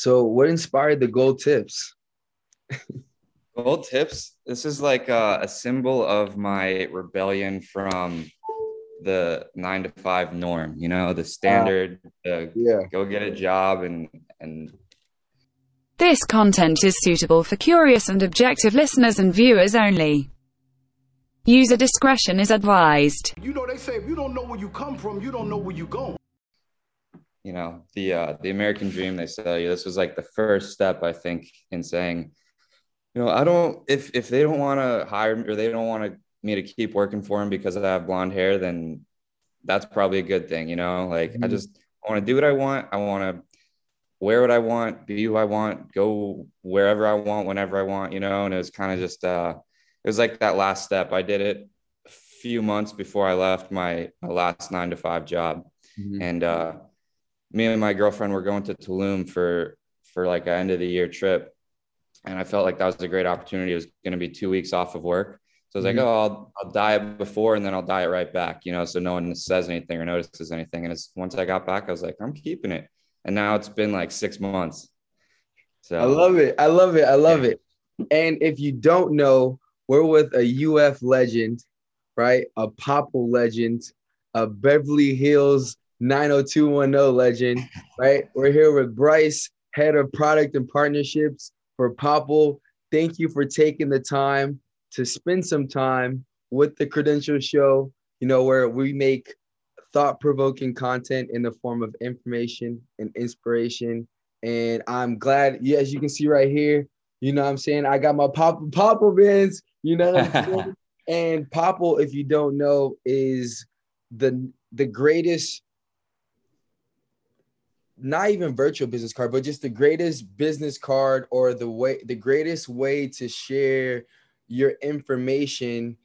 So, what inspired the gold tips? gold tips. This is like a, a symbol of my rebellion from the nine to five norm. You know, the standard. Uh, yeah. Go get a job and and. This content is suitable for curious and objective listeners and viewers only. User discretion is advised. You know, they say if you don't know where you come from, you don't know where you're going you know the uh, the American dream they sell you. This was like the first step I think in saying, you know, I don't if if they don't want to hire me or they don't want me to keep working for them because I have blonde hair, then that's probably a good thing. You know, like mm-hmm. I just I want to do what I want. I want to wear what I want, be who I want, go wherever I want, whenever I want. You know, and it was kind of just uh, it was like that last step. I did it a few months before I left my, my last nine to five job, mm-hmm. and uh me and my girlfriend were going to Tulum for for like an end of the year trip, and I felt like that was a great opportunity. It was going to be two weeks off of work, so I was mm-hmm. like, oh, I'll I'll diet before and then I'll diet right back, you know, so no one says anything or notices anything. And it's once I got back, I was like, I'm keeping it, and now it's been like six months. So I love it. I love it. I love it. And if you don't know, we're with a UF legend, right? A Popl legend, a Beverly Hills 90210 legend, right? We're here with Bryce, head of product and partnerships for Popl. Thank you for taking the time to spend some time with the Credential Show, you know, where we make thought provoking content in the form of information and inspiration. And I'm glad, as you can see right here, you know what I'm saying? I got my Pop Popl bands, you know and Popl, if you don't know, is the the greatest not even virtual business card, but just the greatest business card or the way the greatest way to share your information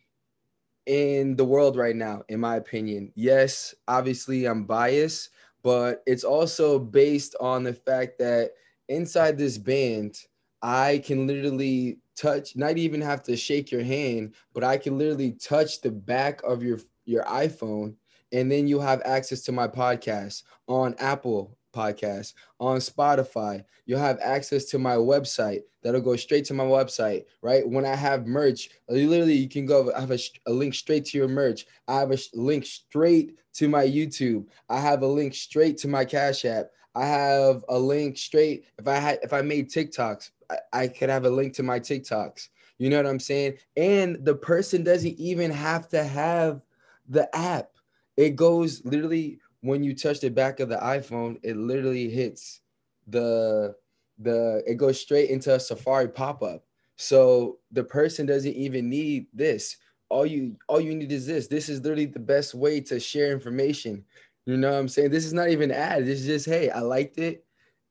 in the world right now, in my opinion. Yes, obviously I'm biased, but it's also based on the fact that inside this band, I can literally touch, not even have to shake your hand, but I can literally touch the back of your your iPhone and then you have access to my podcast on Apple, podcast on Spotify. You'll have access to my website that'll go straight to my website, right? When I have merch, literally you can go, I have a, a link straight to your merch. I have a link straight to my YouTube. I have a link straight to my Cash App. I have a link straight. If I had, if I made TikToks, I, I could have a link to my TikToks. You know what I'm saying? And the person doesn't even have to have the app. It goes literally when you touch the back of the iPhone, it literally hits the the it goes straight into a Safari pop-up. So the person doesn't even need this. All you all you need is this. This is literally the best way to share information. You know what I'm saying? This is not even ad. This is just hey, I liked it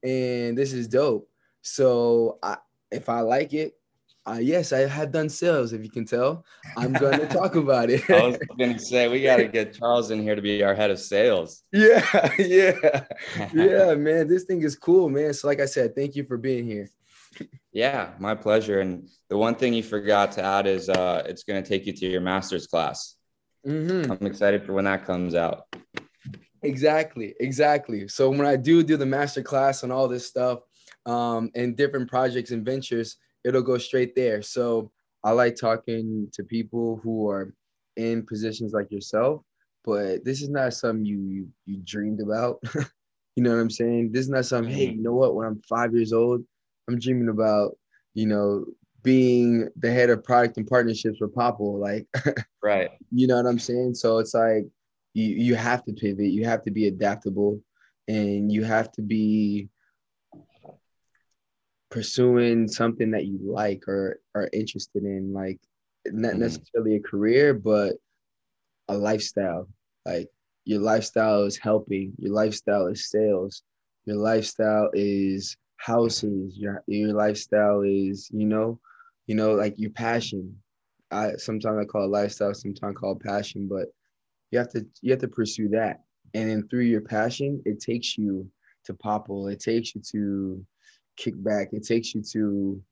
and this is dope. So I if I like it, uh, yes, I have done sales. If you can tell, I'm going to talk about it. I was going to say we got to get Charles in here to be our head of sales. Yeah, yeah, yeah, man. This thing is cool, man. So, like I said, thank you for being here. Yeah, my pleasure. And the one thing you forgot to add is uh, it's going to take you to your master's class. Mm-hmm. I'm excited for when that comes out. Exactly, exactly. So when I do do the master class and all this stuff, um, and different projects and ventures it'll go straight there. So I like talking to people who are in positions like yourself, but this is not something you you, you dreamed about. you know what I'm saying? This is not something, hey, mm-hmm. you know what? When I'm five years old, I'm dreaming about, you know, being the head of product and partnerships for Popl. Like right. You know what I'm saying? So it's like you you have to pivot, you have to be adaptable, and you have to be pursuing something that you like or are interested in, like not mm-hmm. necessarily a career, but a lifestyle. Like your lifestyle is helping, your lifestyle is sales, your lifestyle is houses, your your lifestyle is, you know, you know, like your passion. I sometimes I call it lifestyle, sometimes I call it passion, but you have to you have to pursue that. And then through your passion, it takes you to Popl. It takes you to kickback. It takes you to,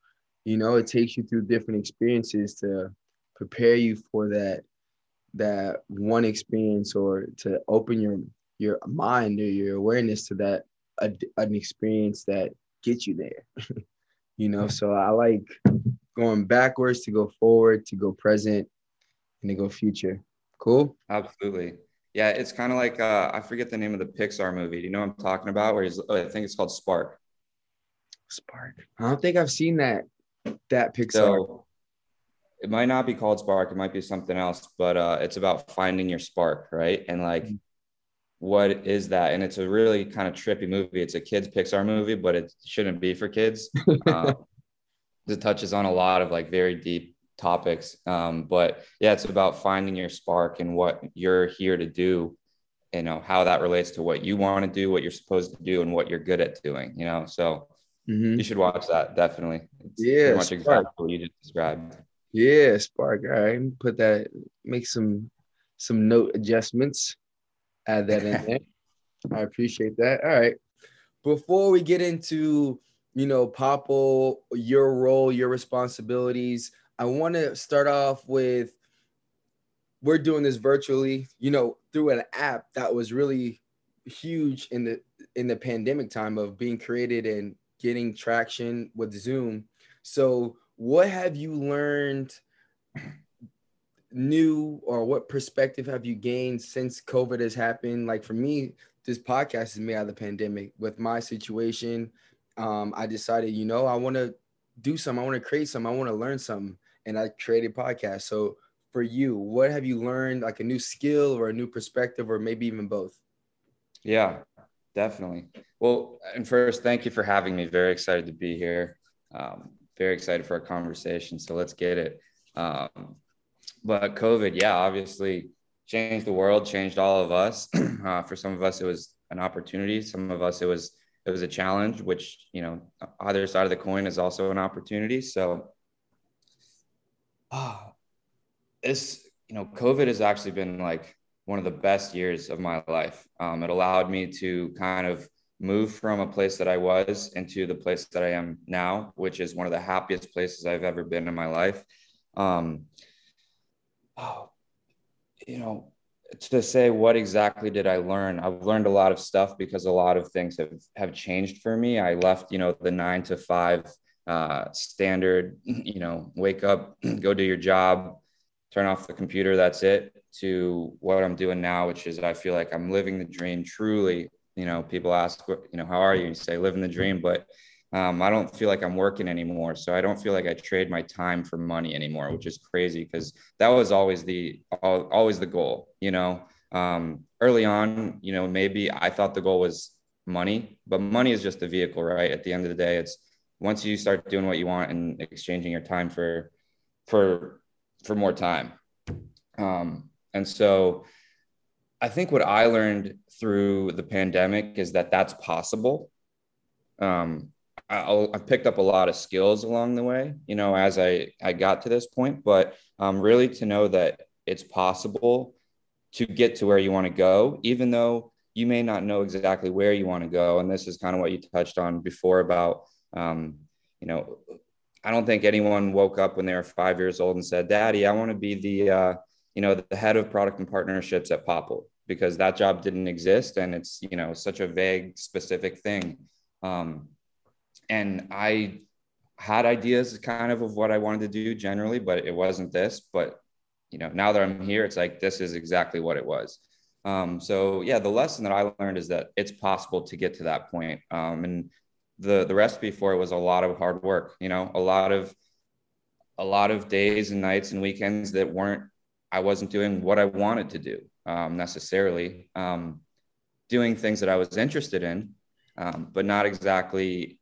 you know, it takes you through different experiences to prepare you for that that one experience or to open your your mind or your awareness to that a, an experience that gets you there. you know, so I like going backwards to go forward, to go present, and to go future. Cool. Absolutely. Yeah, it's kind of like uh, I forget the name of the Pixar movie. Do you know what I'm talking about? Where he's, oh, I think it's called Spark. Spark. I don't think I've seen that that Pixar. So it might not be called Spark. It might be something else, but uh, it's about finding your spark, right? And like, mm-hmm. what is that? And it's a really kind of trippy movie. It's a kids Pixar movie, but it shouldn't be for kids. um, it touches on a lot of like very deep topics. Um, but yeah, it's about finding your spark and what you're here to do. You know how that relates to what you want to do, what you're supposed to do, and what you're good at doing. You know, so mm-hmm. you should watch that definitely. It's yeah, much exactly what you just described. Yeah, Spark. All right, put that. Make some some note adjustments. Add that in there. I appreciate that. All right. Before we get into you know Popl, your role, your responsibilities, I want to start off with we're doing this virtually. You know, through an app that was really huge in the in the pandemic time of being created and getting traction with Zoom. So what have you learned new or what perspective have you gained since COVID has happened? Like for me, this podcast is made out of the pandemic. With my situation, um, I decided, you know, I want to do something. I want to create something. I want to learn something. And I created podcast. So for you, what have you learned, like a new skill or a new perspective, or maybe even both? Yeah, definitely. Well, and first, thank you for having me. Very excited to be here. Um, very excited for our conversation. So let's get it. Um, but COVID, yeah, obviously changed the world, changed all of us. uh, for some of us, it was an opportunity. Some of us, it was it was a challenge. Which you know, either side of the coin is also an opportunity. So, ah, this you know, COVID has actually been like one of the best years of my life. Um, it allowed me to kind of move from a place that I was into the place that I am now, which is one of the happiest places I've ever been in my life. Um, oh, you know, to say what exactly did I learn? I've learned a lot of stuff because a lot of things have have changed for me. I left, you know, the nine to five uh, standard, you know, wake up, go do your job, turn off the computer, that's it, to what I'm doing now, which is I feel like I'm living the dream truly you know, people ask, you know, how are you? And you say, living the dream, but um, I don't feel like I'm working anymore. So I don't feel like I trade my time for money anymore, which is crazy because that was always the always the goal. You know, um, early on, you know, maybe I thought the goal was money, but money is just a vehicle, right? At the end of the day, it's once you start doing what you want and exchanging your time for for for more time. Um, and so I think what I learned through the pandemic is that that's possible. Um, I, picked up a lot of skills along the way, you know, as I, I got to this point, but um, really to know that it's possible to get to where you want to go, even though you may not know exactly where you want to go. And this is kind of what you touched on before about, um, you know, I don't think anyone woke up when they were five years old and said, Daddy, I want to be the, uh, you know, the head of product and partnerships at Popl," because that job didn't exist and it's you know such a vague specific thing. Um, and i had ideas kind of of what i wanted to do generally but it wasn't this but you know now that i'm here it's like this is exactly what it was. Um, so yeah the lesson that i learned is that it's possible to get to that point. Um, and the the recipe for it was a lot of hard work you know a lot of a lot of days and nights and weekends that weren't i wasn't doing what i wanted to do um, necessarily, um, doing things that I was interested in, um, but not exactly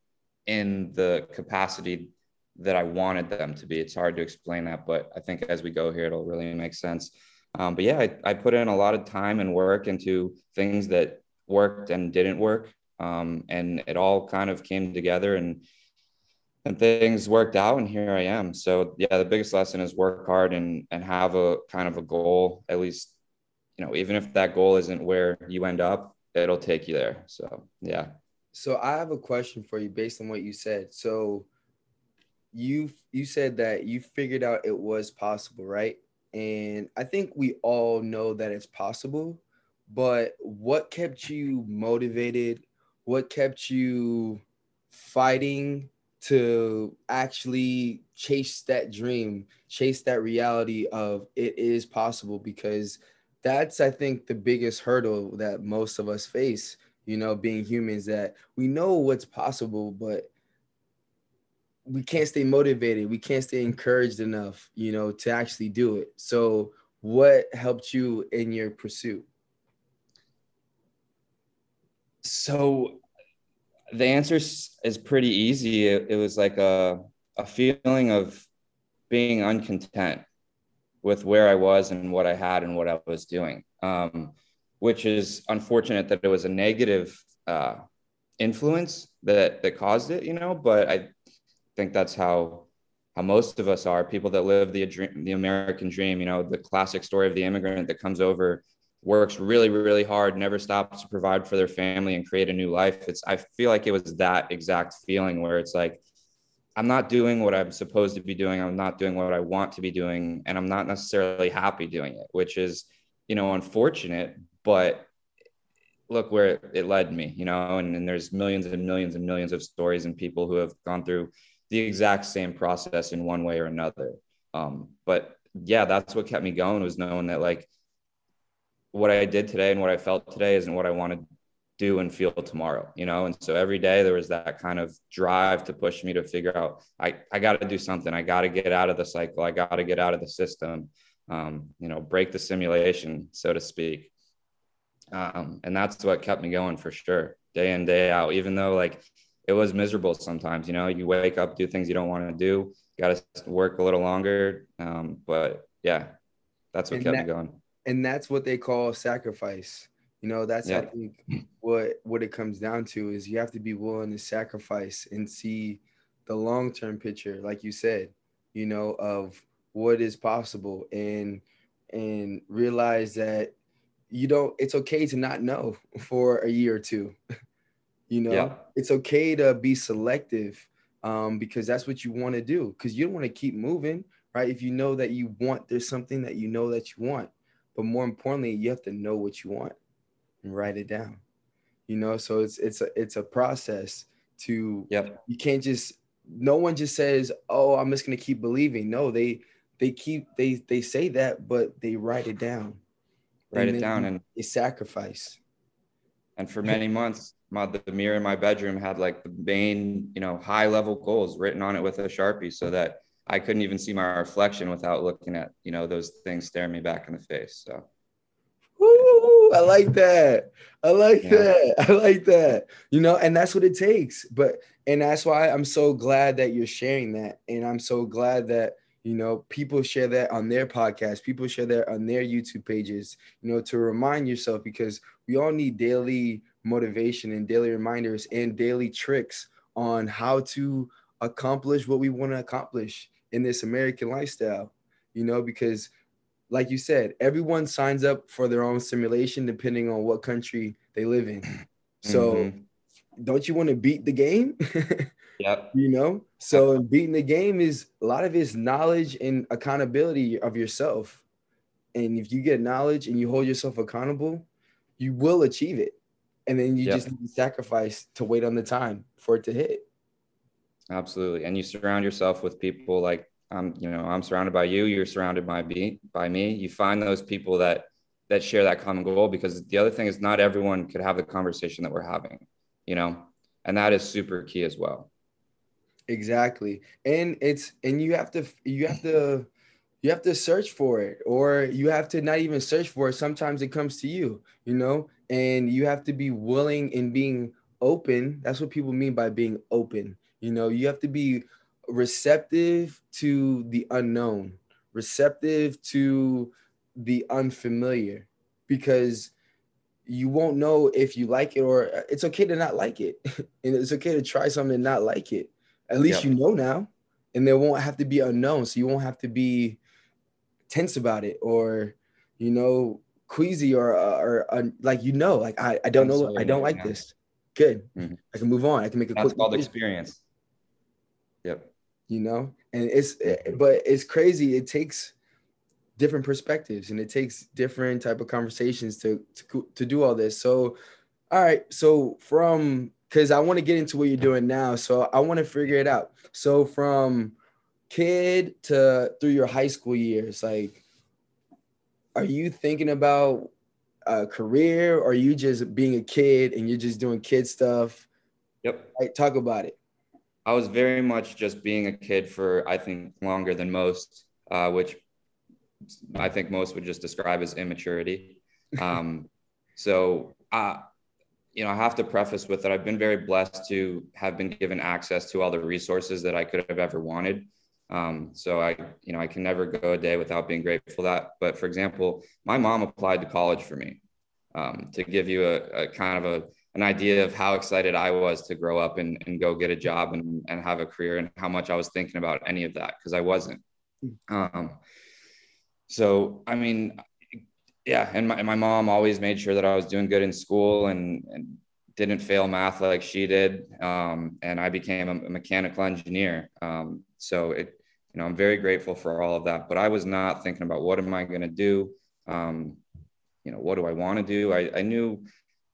in the capacity that I wanted them to be. It's hard to explain that, but I think as we go here, it'll really make sense. Um, but yeah, I, I, put in a lot of time and work into things that worked and didn't work. Um, and it all kind of came together and and things worked out and here I am. So yeah, the biggest lesson is work hard and and have a kind of a goal, at least you know, even if that goal isn't where you end up, it'll take you there. So, yeah. So I have a question for you based on what you said. So you you said that you figured out it was possible, right? And I think we all know that it's possible, but what kept you motivated? What kept you fighting to actually chase that dream, chase that reality of it is possible because that's I think the biggest hurdle that most of us face, you know, being humans that we know what's possible but we can't stay motivated, we can't stay encouraged enough, you know, to actually do it. So what helped you in your pursuit? So the answer is pretty easy. It, it was like a, a feeling of being uncontent with where I was and what I had and what I was doing, um, which is unfortunate that it was a negative uh, influence that that caused it, you know. But I think that's how how most of us are people that live the dream, the American dream. You know, the classic story of the immigrant that comes over works really really hard never stops to provide for their family and create a new life. It's i feel like it was that exact feeling where it's like i'm not doing what i'm supposed to be doing. I'm not doing what i want to be doing and i'm not necessarily happy doing it which is you know unfortunate but look where it led me you know and, and there's millions and millions and millions of stories and people who have gone through the exact same process in one way or another. Um, but yeah that's what kept me going was knowing that like what I did today and what I felt today isn't what I want to do and feel tomorrow, you know? And so every day there was that kind of drive to push me to figure out, I, I got to do something. I got to get out of the cycle. I got to get out of the system, um, you know, break the simulation, so to speak. Um, and that's what kept me going for sure, day in, day out, even though like it was miserable sometimes, you know, you wake up, do things you don't want to do, got to work a little longer. Um, but yeah, that's what and kept that, me going and that's what they call sacrifice. You know, that's yeah. I think what what it comes down to is you have to be willing to sacrifice and see the long term picture, like you said, you know, of what is possible and and realize that you don't it's okay to not know for a year or two. you know, yeah. it's okay to be selective um, because that's what you want to do because you don't want to keep moving, right? If you know that you want, there's something that you know that you want but more importantly you have to know what you want and write it down. You know so it's it's a it's a process to yep. you can't just no one just says oh i'm just going to keep believing. No they they keep they they say that but they write it down. Write it down and a sacrifice. And for many months my the mirror in my bedroom had like the main you know high level goals written on it with a sharpie so that I couldn't even see my reflection without looking at, you know, those things staring me back in the face. So Ooh, I like that. I like yeah. that. I like that. You know, and that's what it takes. But and that's why I'm so glad that you're sharing that. And I'm so glad that you know people share that on their podcast people share that on their youtube pages you know to remind yourself because we all need daily motivation and daily reminders and daily tricks on how to accomplish what we want to accomplish in this American lifestyle, you know, because like you said, everyone signs up for their own simulation depending on what country they live in. So mm-hmm. don't you want to beat the game? yep. You know, so beating the game is a lot of it's knowledge and accountability of yourself. And if you get knowledge and you hold yourself accountable, you will achieve it. And then you yep. just need to sacrifice to wait on the time for it to hit. Absolutely. And you surround yourself with people like I'm, you know, I'm surrounded by you, you're surrounded by me, by me. You find those people that that share that common goal because the other thing is not everyone could have the conversation that we're having, you know, and that is super key as well. Exactly. And it's and you have to you have to you have to search for it or you have to not even search for it sometimes it comes to you you know and you have to be willing and being open that's what people mean by being open you know, you have to be receptive to the unknown, receptive to the unfamiliar, because you won't know if you like it or it's okay to not like it. and it's okay to try something and not like it. At least yep. you know now. And there won't have to be unknown. So you won't have to be tense about it or, you know, queasy or, or, or like, you know, like, I, I don't know. I don't like yeah. this. Good. Mm-hmm. I can move on. I can make a That's called experience. You know, and it's eh, but it's crazy. It takes different perspectives and it takes different type of conversations to to to do all this. So, all right. So from because I want to get into what you're doing now. So I want to figure it out. So from kid to through your high school years, like, are you thinking about a career or are you just being a kid and you're just doing kid stuff? Yep. Like, talk about it. I was very much just being a kid for I think longer than most, uh, which I think most would just describe as immaturity. Um, so, uh, you know, I have to preface with that I've been very blessed to have been given access to all the resources that I could have ever wanted. Um, so I, you know, I can never go a day without being grateful that. But for example, my mom applied to college for me um, to give you a, a, kind of a an idea of how excited I was to grow up and, and go get a job and, and have a career and how much I was thinking about any of that because I wasn't. Um, so I mean, yeah, and my, my mom always made sure that I was doing good in school and, and didn't fail math like she did. Um, and I became a mechanical engineer. Um, so it, you know, I'm very grateful for all of that. But I was not thinking about what am I going to do? Um, you know, what do I want to do? I, I knew,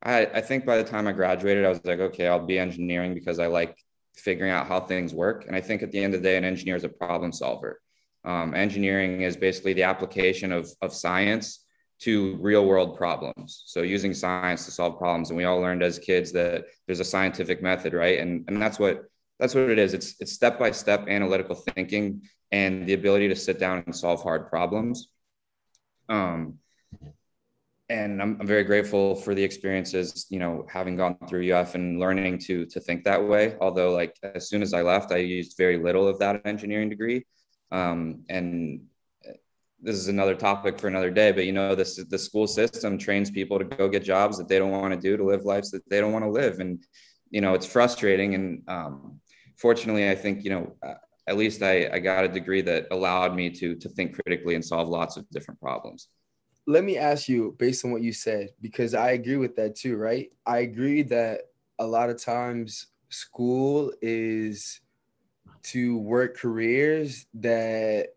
I, I think by the time I graduated, I was like, okay, I'll be engineering because I like figuring out how things work. And I think at the end of the day, an engineer is a problem solver. Um, engineering is basically the application of, of science to real world problems. So using science to solve problems. And we all learned as kids that there's a scientific method, right? And, and that's what that's what it is. It's it's step by step analytical thinking and the ability to sit down and solve hard problems. Um, and I'm, I'm very grateful for the experiences, you know, having gone through UF and learning to to think that way. Although, like as soon as I left, I used very little of that engineering degree. Um, and this is another topic for another day. But you know, this the school system trains people to go get jobs that they don't want to do, to live lives that they don't want to live, and you know, it's frustrating. And um, fortunately, I think you know, uh, at least I, I got a degree that allowed me to to think critically and solve lots of different problems. Let me ask you, based on what you said, because I agree with that too, right? I agree that a lot of times school is to work careers that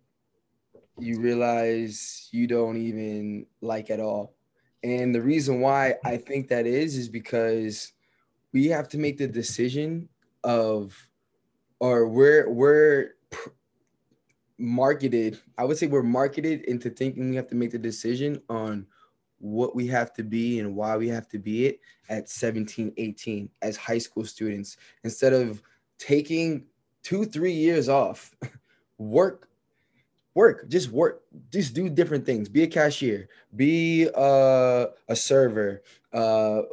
you realize you don't even like at all. And the reason why I think that is is because we have to make the decision of or we're we're marketed i would say we're marketed into thinking we have to make the decision on what we have to be and why we have to be it at 17 18 as high school students instead of taking two three years off. Work work just work just do different things. Be a cashier be uh, a server uh,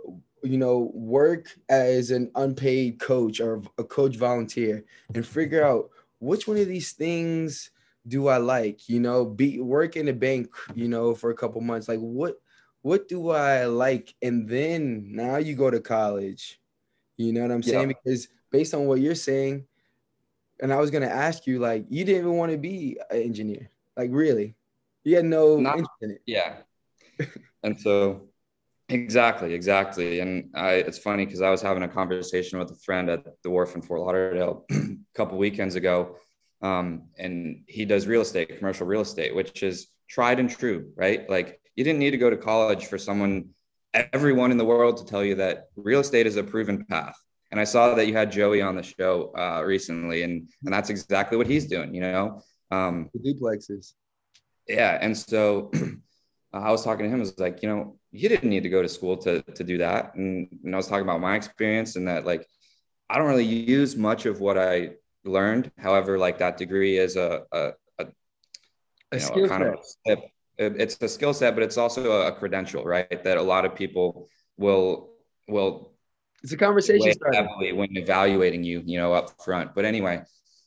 you know, work as an unpaid coach or a coach volunteer and figure out which one of these things do I like? You know, be work in a bank, you know, for a couple months. Like what what do I like? And then now you go to college. You know what I'm saying? Yeah. Because based on what you're saying, and I was gonna ask you, like, you didn't even want to be an engineer. Like really. You had no Not, interest in it. Yeah. and so Exactly, exactly. And I, it's funny because I was having a conversation with a friend at the wharf in Fort Lauderdale a couple weekends ago. Um, and he does real estate, commercial real estate, which is tried and true, right? Like you didn't need to go to college for someone, everyone in the world to tell you that real estate is a proven path. And I saw that you had Joey on the show uh, recently, and and that's exactly what he's doing. You know, um, the duplexes. Yeah, and so I was talking to him. I was like, you know, you didn't need to go to school to to do that. And, and I was talking about my experience and that like I don't really use much of what I learned. However, like that degree is a a, a, a know, a kind set. of a it's a skill set, but it's also a credential, right? That a lot of people will will it's a conversation heavily when evaluating you, you know, up front. But anyway,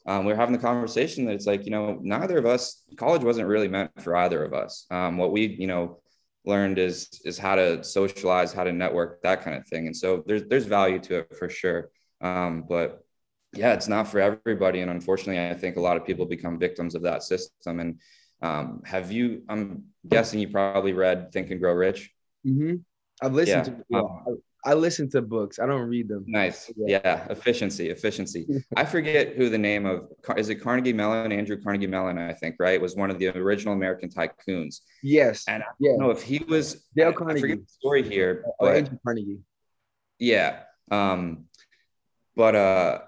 um, we are having the conversation that it's like, you know, neither of us, college wasn't really meant for either of us. Um, what we, you know, learned is is how to socialize, how to network, that kind of thing. And so there's there's value to it for sure. Um, but yeah, it's not for everybody. And unfortunately, I think a lot of people become victims of that system. And um, have you? I'm guessing you probably read Think and Grow Rich. Mm-hmm. I've listened yeah. to. Yeah, um, I listen to books. I don't read them. Nice. Yeah. yeah. Efficiency. Efficiency. I forget who the name of is it Carnegie Mellon, Andrew Carnegie Mellon, I think, right? Was one of the original American tycoons. Yes. And I yeah. don't know if he was Dale Carnegie. I forget the story here. But, Andrew Carnegie. Yeah. Um, but uh,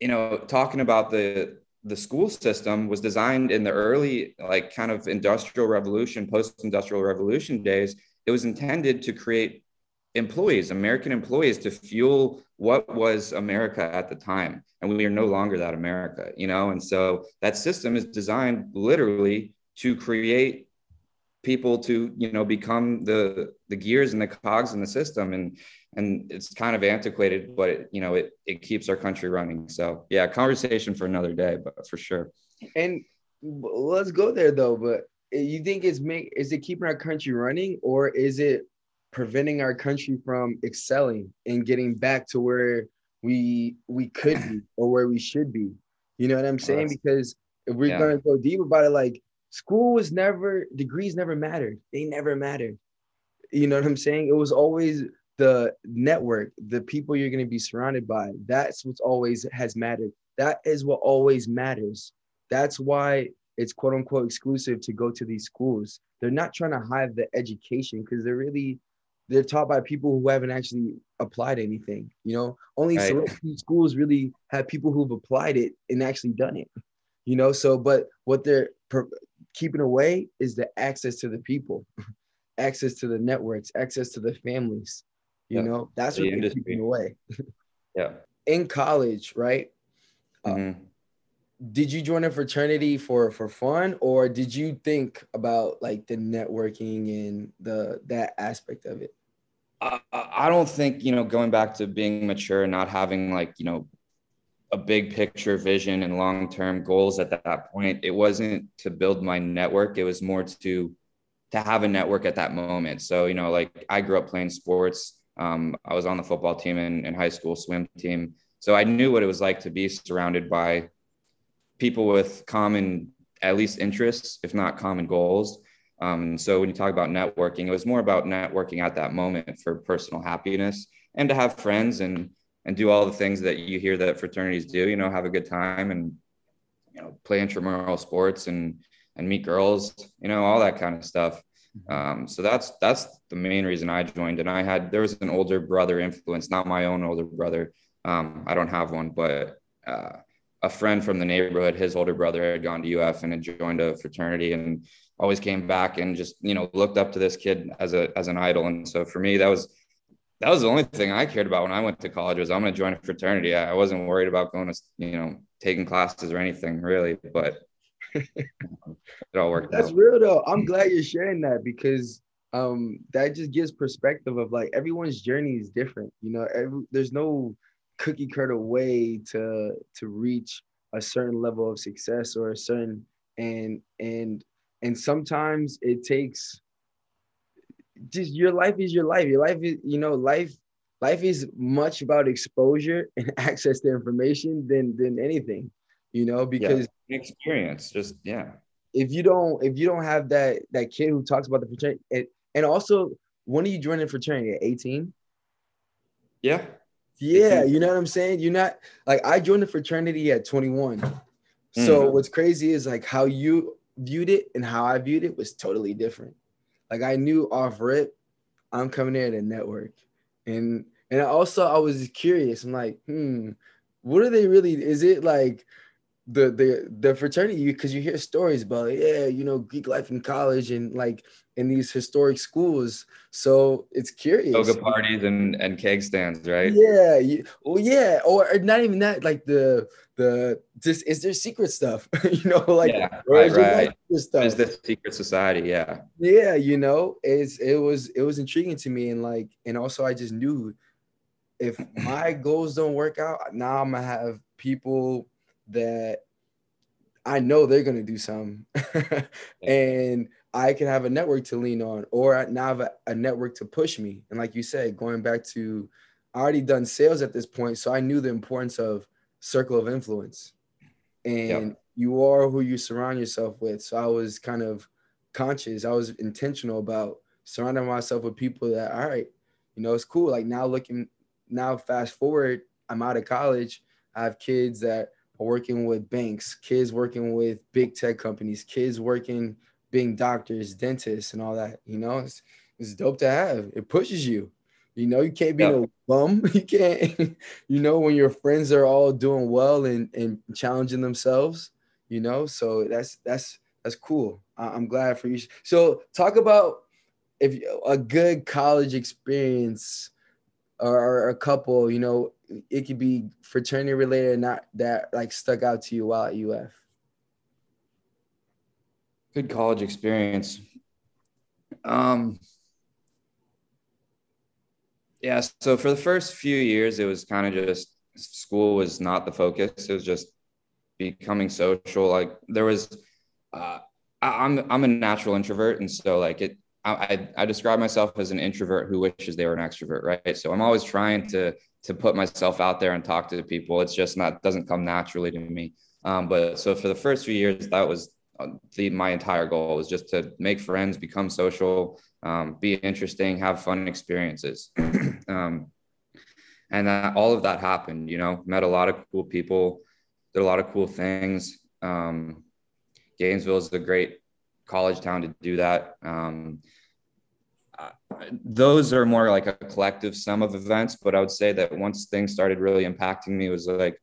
you know, talking about the the school system was designed in the early like kind of industrial revolution, post-industrial revolution days. It was intended to create employees, American employees, to fuel what was America at the time. And we are no longer that America, you know? And so that system is designed literally to create people to you know become the the gears and the cogs in the system and and it's kind of antiquated but it, you know it it keeps our country running. So yeah conversation for another day but for sure. And let's go there though but you think it's make is it keeping our country running or is it preventing our country from excelling and getting back to where we we could be or where we should be? You know what i'm saying? Because if we're yeah. going to go deep about it like school was never degrees never mattered. They never mattered. You know what i'm saying? It was always the network the people you're going to be surrounded by that's what's always has mattered that is what always matters that's why it's quote unquote exclusive to go to these schools they're not trying to hide the education because they're really they're taught by people who haven't actually applied anything you know only right. schools really have people who've applied it and actually done it you know so but what they're keeping away is the access to the people, access to the networks, access to the families. You yeah. know, that's the what keeping away. yeah. In college, right? Uh, mm-hmm. Uh, did you join a fraternity for for fun, or did you think about like the networking and the that aspect of it? I, I don't think you know going back to being mature and not having like you know a big picture vision and long term goals at that point. It wasn't to build my network. It was more to to have a network at that moment. So you know, like I grew up playing sports. Um, I was on the football team in, in high school, swim team. So I knew what it was like to be surrounded by people with common, at least interests, if not common goals. Um, so when you talk about networking, it was more about networking at that moment for personal happiness and to have friends and and do all the things that you hear that fraternities do, you know, have a good time and, you know, play intramural sports and, and meet girls, you know, all that kind of stuff. Mm-hmm. Um, so that's, that's the main reason I joined. And I had, there was an older brother influence, not my own older brother. Um, I don't have one, but, uh, a friend from the neighborhood, his older brother had gone to UF and had joined a fraternity and always came back and just, you know, looked up to this kid as a, as an idol. And so for me, that was, that was the only thing I cared about when I went to college was I'm going to join a fraternity. I wasn't worried about going to, you know, taking classes or anything really, but it all worked That's out. real though. I'm glad you're sharing that because um that just gives perspective of like everyone's journey is different. You know, every, there's no cookie cutter way to to reach a certain level of success or a certain and and and sometimes it takes just your life is your life. Your life is, you know, life life is much about exposure and access to information than than anything, you know, because yeah. experience just yeah. If you don't if you don't have that that kid who talks about the fraternity and, and also when are you joining fraternity at 18? Yeah. Yeah, you know what I'm saying? You're not like I joined the fraternity at 21. So mm. what's crazy is like how you viewed it and how I viewed it was totally different. Like I knew off rip, I'm coming in to network, and and also I was curious. I'm like, hmm, what are they really? Is it like the the the fraternity? Because you, you hear stories about, yeah, you know, Greek life in college and like in these historic schools. So it's curious. Yoga parties and and keg stands, right? Yeah. Well, yeah. Or not even that. Like the the just is there secret stuff? you know, like yeah, right, right. Stuff? Is the secret society? Yeah. Yeah. You know, it's it was it was intriguing to me, and like, and also I just knew if my goals don't work out, now I'm gonna have people that I know they're gonna do something, and I can have a network to lean on, or now have a, a, network to push me. And like you said, going back to, I already done sales at this point, so I knew the importance of circle of influence, and yep. you are who you surround yourself with. So I was kind of conscious. I was intentional about surrounding myself with people that, all right, you know, it's cool. Like now, looking now, fast forward, I'm out of college. I have kids that are working with banks, kids working with big tech companies, kids working being doctors, dentists, and all that. You know, it's, it's dope to have. It pushes you. You know, you can't be Yep. no bum. You can't, you know, when your friends are all doing well and, and challenging themselves, you know. So that's that's that's cool. I, I'm glad for you. So talk about if a good college experience or, a couple, you know, it could be fraternity related, not that like stuck out to you while at UF. good college experience. Um, yeah, so for the first few years, it was kind of just school was not the focus. It was just becoming social. Like there was, uh, I'm I'm a natural introvert, and so like it, I I describe myself as an introvert who wishes they were an extrovert, right? So I'm always trying to to put myself out there and talk to people. It's just not doesn't come naturally to me. Um, but so for the first few years, that was uh, the my entire goal was just to make friends, become social, um, be interesting, have fun experiences. um, and that, all of that happened, you know, met a lot of cool people, did a lot of cool things. Um, Gainesville is a great college town to do that. Um, those are more like a collective sum of events, but I would say that once things started really impacting me was like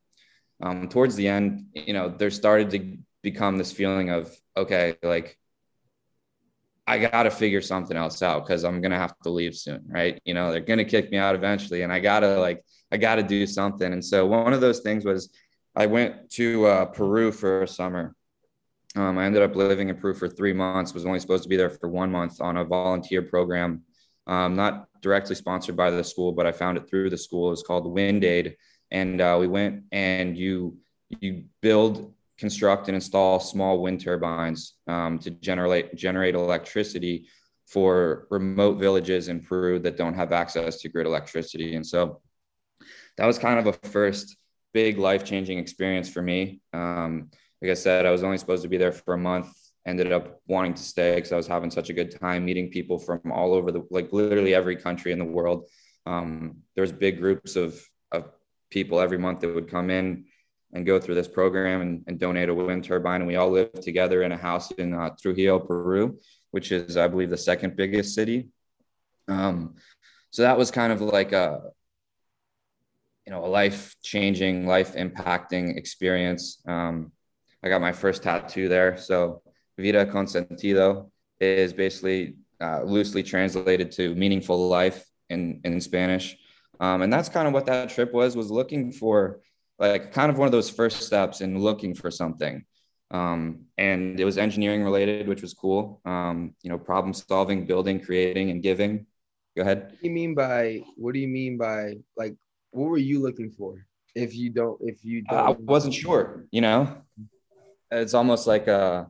um, towards the end, you know, there started to become this feeling of, okay, like I got to figure something else out because I'm to have to leave soon. Right. You know, they're to kick me out eventually and I got to like, I got to do something. And so one of those things was I went to uh, Peru for a summer. Um, I ended up living in Peru for three months, was only supposed to be there for one month on a volunteer program, um, not directly sponsored by the school, but I found it through the school. It's called WindAid. And uh, we went and you, you build construct and install small wind turbines um, to generate generate electricity for remote villages in Peru that don't have access to grid electricity. And so that was kind of a first big life changing experience for me. Um, like I said, I was only supposed to be there for a month. Ended up wanting to stay because I was having such a good time meeting people from all over the like literally every country in the world. Um, there's big groups of of people every month that would come in and go through this program and, and donate a wind turbine. And we all lived together in a house in uh, Trujillo, Peru, which is, I believe, the second biggest city. Um, so that was kind of like a, you know, a life changing, life impacting experience. Um, I got my first tattoo there. So Vida con sentido is basically uh, loosely translated to meaningful life in, in Spanish. Um, and that's kind of what that trip was, was looking for like kind of one of those first steps in looking for something. Um, and it was engineering related, which was cool. Um, you know, problem solving, building, creating, and giving. Go ahead. What do you mean by what do you mean by like what were you looking for? If you don't, if you don't, I wasn't sure, you know, it's almost like uh,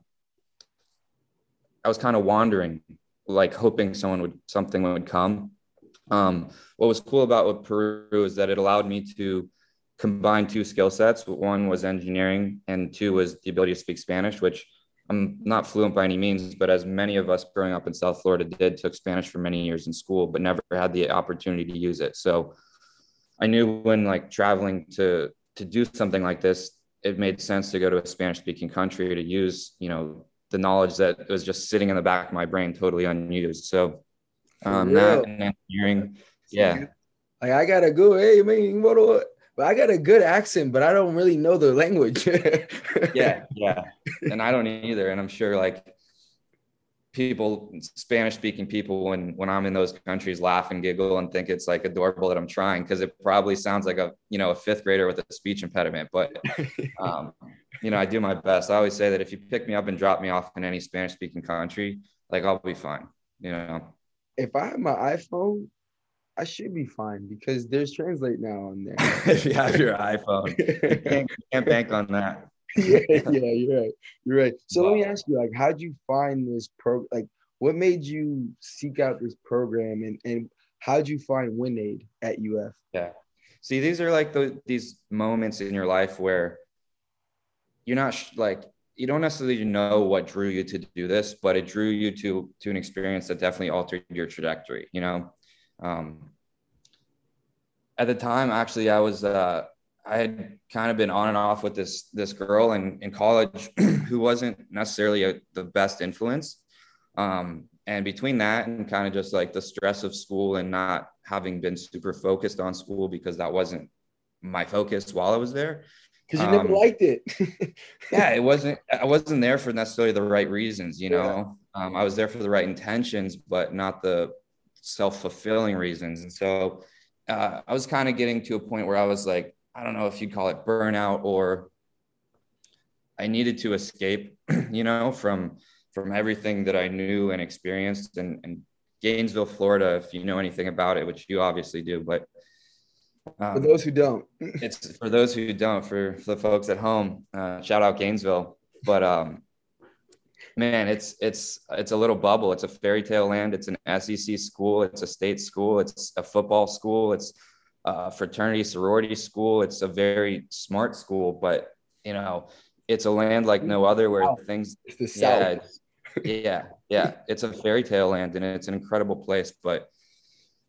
I was kind of wandering, like hoping someone would, something would come. Um, what was cool about with Peru is that it allowed me to combine two skill sets. One was engineering, and two was the ability to speak Spanish, which I'm not fluent by any means, but as many of us growing up in South Florida did, took Spanish for many years in school, but never had the opportunity to use it. So I knew when like traveling to to do something like this, it made sense to go to a Spanish speaking country to use, you know, the knowledge that was just sitting in the back of my brain totally unused. So um, that and engineering, yeah. like I gotta go. Hey man, what? do- But I got a good accent, but I don't really know the language. yeah yeah and i don't either and i'm sure like people spanish speaking people when when i'm in those countries laugh and giggle and think it's like adorable that i'm trying because it probably sounds like a you know a fifth grader with a speech impediment but um you know i do my best. I always say that if you pick me up and drop me off in any spanish speaking country like i'll be fine you know? If I have my iPhone, I should be fine because there's Translate now on there. if you have your iphone. You can't, you can't bank on that yeah, yeah, you're right. You're right. So let me ask you, like, how'd you find this pro? Like, what made you seek out this program, and and how'd you find WindAid at UF? Yeah. See, these are like the these moments in your life where you're not sh- like you don't necessarily know what drew you to do this, but it drew you to to an experience that definitely altered your trajectory. You know, um, at the time, actually, I was uh, I had kind of been on and off with this this girl in in college who wasn't necessarily a, the best influence. Um, and between that and kind of just like the stress of school and not having been super focused on school because that wasn't my focus while I was there. Because you never Um, liked it. yeah, it wasn't. I wasn't there for necessarily the right reasons. You Yeah. know, um, I was there for the right intentions, but not the self fulfilling reasons. And so, uh, I was kind of getting to a point where I was like, I don't know if you'd call it burnout or I needed to escape. You know, from from everything that I knew and experienced, and, and Gainesville, Florida. If you know anything about it, which you obviously do, but For um, those who don't, it's for those who don't for, for the folks at home uh, shout out gainesville but um man it's it's it's a little bubble it's a fairy tale land it's an sec school it's a state school it's a football school it's a fraternity sorority school. It's a very smart school but you know it's a land like no other where Wow. things it's the yeah yeah yeah. It's a fairy tale land and it's an incredible place but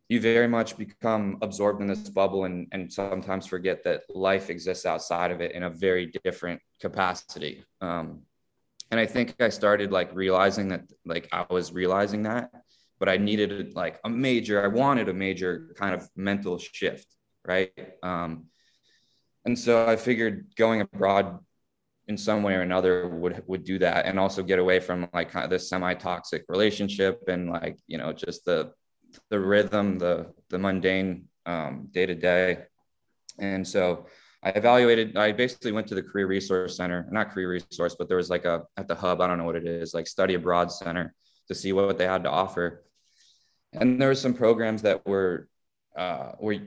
you very much become absorbed in this bubble and, and sometimes forget that life exists outside of it in a very different capacity. Um, and i think i started like realizing that like i was realizing that but i needed like a major i wanted a major kind of mental shift right? Um, and so i figured going abroad in some way or another would would do that and also get away from like kind of this semi-toxic relationship and like you know just the the rhythm the the mundane day to day and so i evaluated i basically went to the career resource center not career resource but there was like a at the hub i don't know what it is like study abroad center to see what they had to offer and there were some programs that were uh, were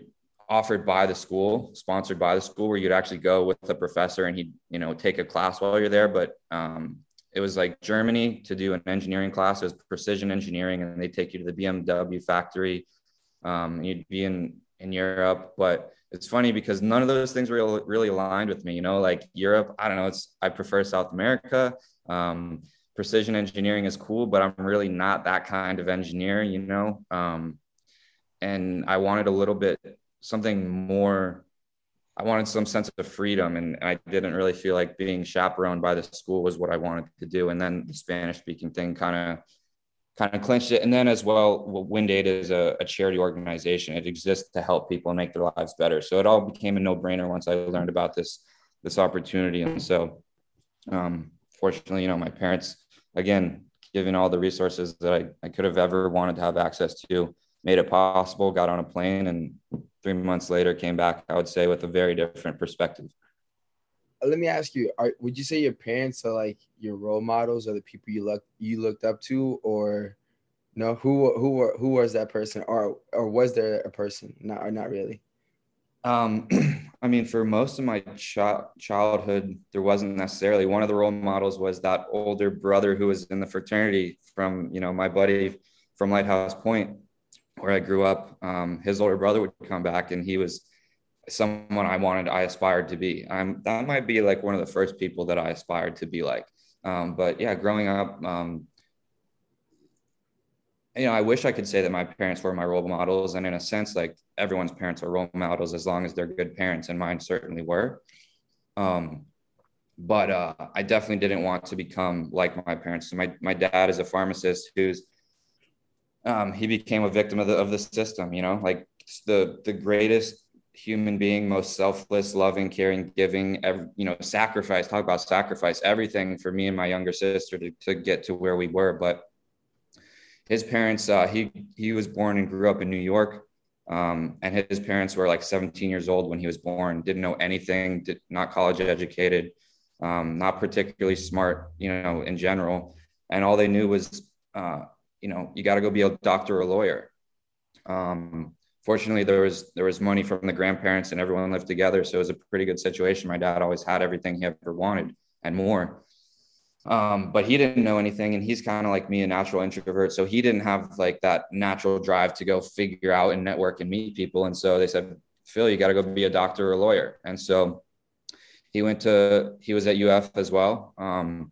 offered by the school, sponsored by the school, where you'd actually go with a professor and he'd, you know, take a class while you're there. But um, it was like Germany to do an engineering class. It was precision engineering, and they take you to the BMW factory. Um, you'd be in in Europe, but it's funny because none of those things were really aligned with me. You know, like Europe, I don't know. It's I prefer South America. Um, precision engineering is cool, but I'm really not that kind of engineer. You know, um, and I wanted a little bit something more I wanted some sense of freedom and I didn't really feel like being chaperoned by the school was what I wanted to do. And then the Spanish speaking thing kind of kind of clinched it. And then as well, WindAid is a, a, charity organization. It exists to help people make their lives better. So it all became a no-brainer once I learned about this this opportunity. And so um, fortunately, you know, my parents, again, given all the resources that I, I could have ever wanted to have access to, made it possible, got on a plane, and three months later came back, I would say, with a very different perspective. Let me ask you, are, would you say your parents are like your role models or the people you look you looked up to, or no? Who who who was that person, or or was there a person? Not or not really. Um, I mean, for most of my ch- childhood, there wasn't necessarily one of the role models was that older brother who was in the fraternity from you know my buddy from Lighthouse Point where I grew up, um, his older brother would come back and he was someone I wanted, I aspired to be. I'm, that might be like one of the first people that I aspired to be like. Um, but yeah, growing up, um, you know, I wish I could say that my parents were my role models. And in a sense, like everyone's parents are role models as long as they're good parents, and mine certainly were. Um, but uh, I definitely didn't want to become like my parents. So my, my dad is a pharmacist who's um, he became a victim of the of the system. You know, like the the greatest human being, most selfless, loving, caring, giving. Every, you know, sacrifice. Talk about sacrifice. Everything for me and my younger sister to to get to where we were. But his parents, uh, he he was born and grew up in New York. Um, and his parents were like 17 years old when he was born, didn't know anything, did not college educated, um, not particularly smart, you know, in general. And all they knew was, uh, you know, you got to go be a doctor or a lawyer. Um, fortunately, there was there was money from the grandparents, and everyone lived together, so it was a pretty good situation. My dad always had everything he ever wanted and more. Um, but he didn't know anything, and he's kind of like me, a natural introvert. So he didn't have like that natural drive to go figure out and network and meet people. And so they said, Phil, you got to go be a doctor or a lawyer. And so he went to he was at UF as well. Um,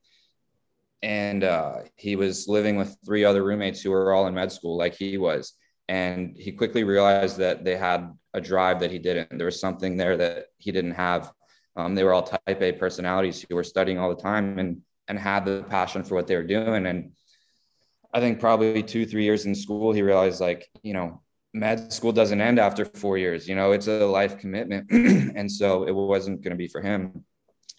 and uh, he was living with three other roommates who were all in med school like he was and he quickly realized that they had a drive that he didn't there was something there that he didn't have um, they were all type a personalities who were studying all the time and and had the passion for what they were doing and I think probably two, three years in school, he realized like, you know, med school doesn't end after four years, you know, it's a life commitment. and so it wasn't going to be for him.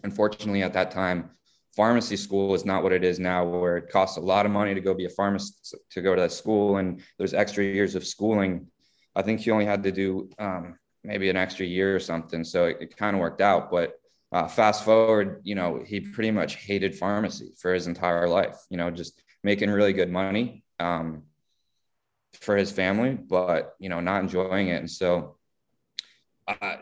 Unfortunately, at that time, pharmacy school is not what it is now, where it costs a lot of money to go be a pharmacist to go to that school. And there's extra years of schooling. I think he only had to do um, maybe an extra year or something. So it, it kind of worked out. But uh, fast forward, you know, he pretty much hated pharmacy for his entire life, you know, just making really good money um, for his family, but, you know, not enjoying it. And so, uh,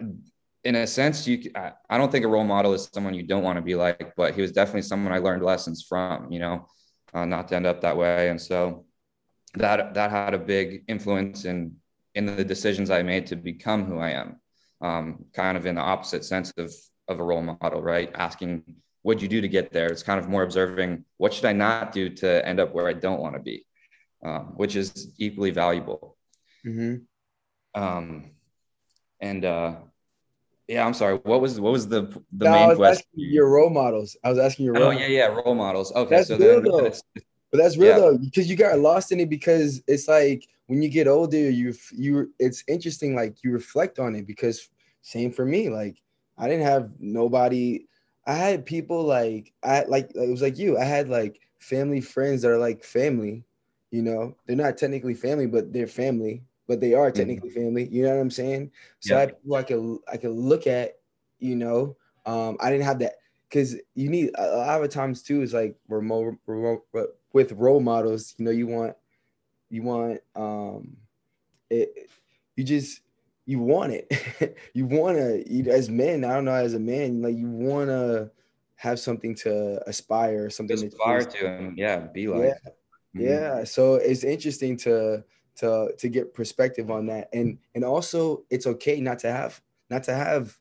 in a sense, you, I don't think a role model is someone you don't want to be like, but he was definitely someone I learned lessons from, you know, uh, not to end up that way. And so that, that had a big influence in, in the decisions I made to become who I am. Um, kind of in the opposite sense of of a role model, right? Asking what'd you do to get there? It's kind of more observing what should I not do to end up where I don't want to be, um, which is equally valuable. Mm-hmm. Um, and uh, yeah, I'm sorry. What was what was the the no, main question? your role models. I was asking your. Oh yeah, yeah, role models. Okay, that's so real though. But that's real yeah. though, because you got lost in it because it's like when you get older, you you it's interesting. Like you reflect on it because same for me. Like I didn't have nobody. I had people like I like it was like you. I had like family friends that are like family. You know, they're not technically family, but they're family. But they are mm-hmm. technically mm-hmm. family. You know what I'm saying? So yeah. I people I could I could look at. You know, um, I didn't have that because you need a lot of times too. Is like remote, remote with role models. You know, you want you want um, it. You just you want it. you want to, as men, I don't know, as a man, like you want to have something to aspire, something to aspire to, and yeah, be like. Yeah. Mm-hmm. yeah. So it's interesting to to to get perspective on that, and and also it's okay not to have not to have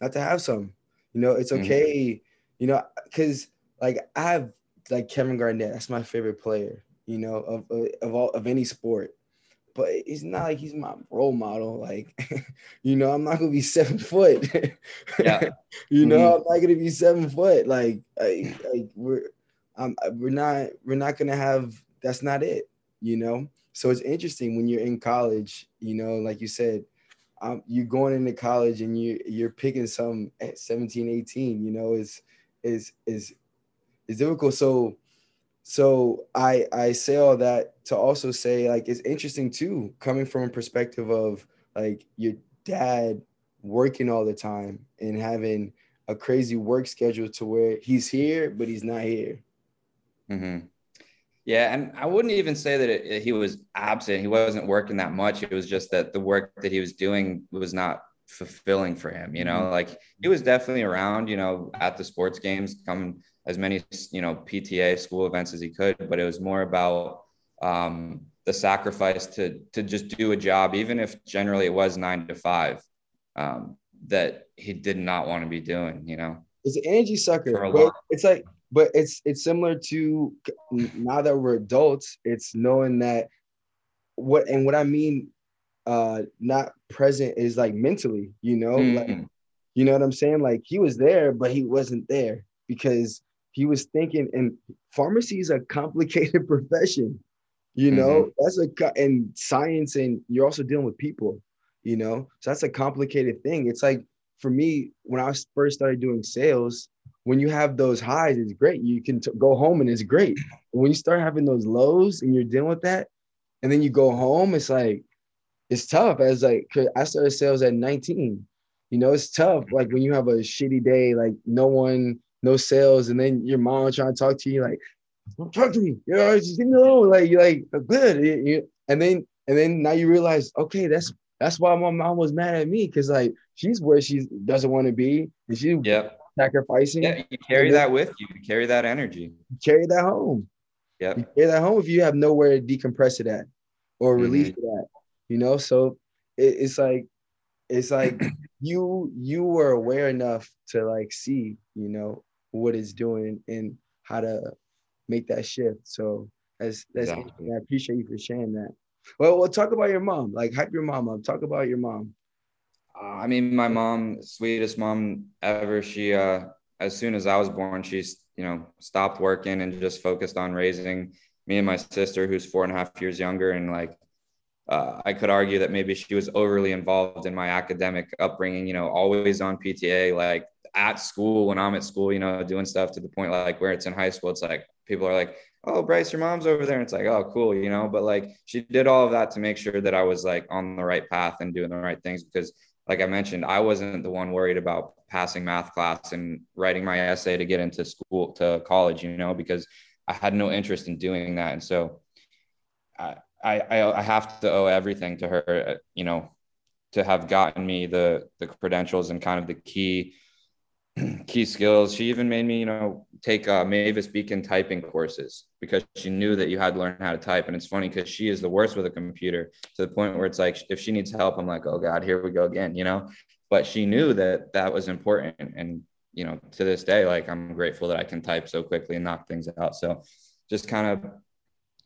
not to have some. You know, it's mm-hmm. okay. Mm-hmm. You know, because like I have like Kevin Garnett. That's my favorite player. You know, of of all of any sport but it's not like he's my role model. Like, you know, I'm not gonna be seven foot. yeah. you know, mm-hmm. I'm not gonna be seven foot. Like, like, like we're, um, we're not, we're not gonna have. That's not it. You know. So it's interesting when you're in college. You know, like you said, um, you're going into college and you you're picking some at 17, 18. You know, is is is is difficult. So so i i say all that to also say like it's interesting too coming from a perspective of like your dad working all the time and having a crazy work schedule to where he's here but he's not here mm-hmm. yeah and i wouldn't even say that it, he was absent he wasn't working that much it was just that the work that he was doing was not fulfilling for him you know mm-hmm. like he was definitely around you know at the sports games coming as many you know PTA school events as he could, but it was more about um, the sacrifice to to just do a job, even if generally it was nine to five, um, that he did not want to be doing. You know, it's an energy sucker. But it's like, but it's it's similar to now that we're adults. It's knowing that what and what I mean, uh, not present is like mentally. You know, mm-hmm. like you know what I'm saying. Like he was there, but he wasn't there because he was thinking, and pharmacy is a complicated profession. You know, mm-hmm. that's a and science, and you're also dealing with people. You know, so that's a complicated thing. It's like for me when I first started doing sales, when you have those highs, it's great. You can t- go home and it's great. when you start having those lows and you're dealing with that, and then you go home, it's like it's tough. As like I started sales at 19. You know, it's tough. Like when you have a shitty day, like no one no sales, and then your mom trying to talk to you like, "Don't talk to me," you know, just leave me alone. Like you're like good, and then and then now you realize, okay, that's that's why my mom was mad at me because like she's where she doesn't want to be, and she yeah sacrificing. Yeah, you carry that with you. You carry that energy. You carry that home. Yeah, carry that home if you have nowhere to decompress it at or release mm-hmm. it at. You know, so it, it's like it's like you you were aware enough to like see, you know, what it's doing and how to make that shift. So that's that's exactly. I appreciate you for sharing that. Well, well, talk about your mom. Like hype your mom up. Talk about your mom. Uh, I mean, my mom, sweetest mom ever. She, uh, as soon as I was born, she's you know stopped working and just focused on raising me and my sister, who's four and a half years younger, and like uh, I could argue that maybe she was overly involved in my academic upbringing. You know, always on PTA, like at school when I'm at school, you know, doing stuff to the point like where it's in high school, it's like people are like, "Oh, Bryce, your mom's over there," and it's like, "Oh, cool," you know. But like she did all of that to make sure that I was like on the right path and doing the right things because, like I mentioned, I wasn't the one worried about passing math class and writing my essay to get into school to college, you know, because I had no interest in doing that, and so. I, I, I have to owe everything to her, uh, you know, to have gotten me the the credentials and kind of the key key skills. She even made me, you know, take uh, Mavis Beacon typing courses because she knew that you had to learn how to type. And it's funny because she is the worst with a computer to the point where it's like if she needs help, I'm like, oh God, here we go again, you know. But she knew that that was important, and you know, to this day, like I'm grateful that I can type so quickly and knock things out. So, just kind of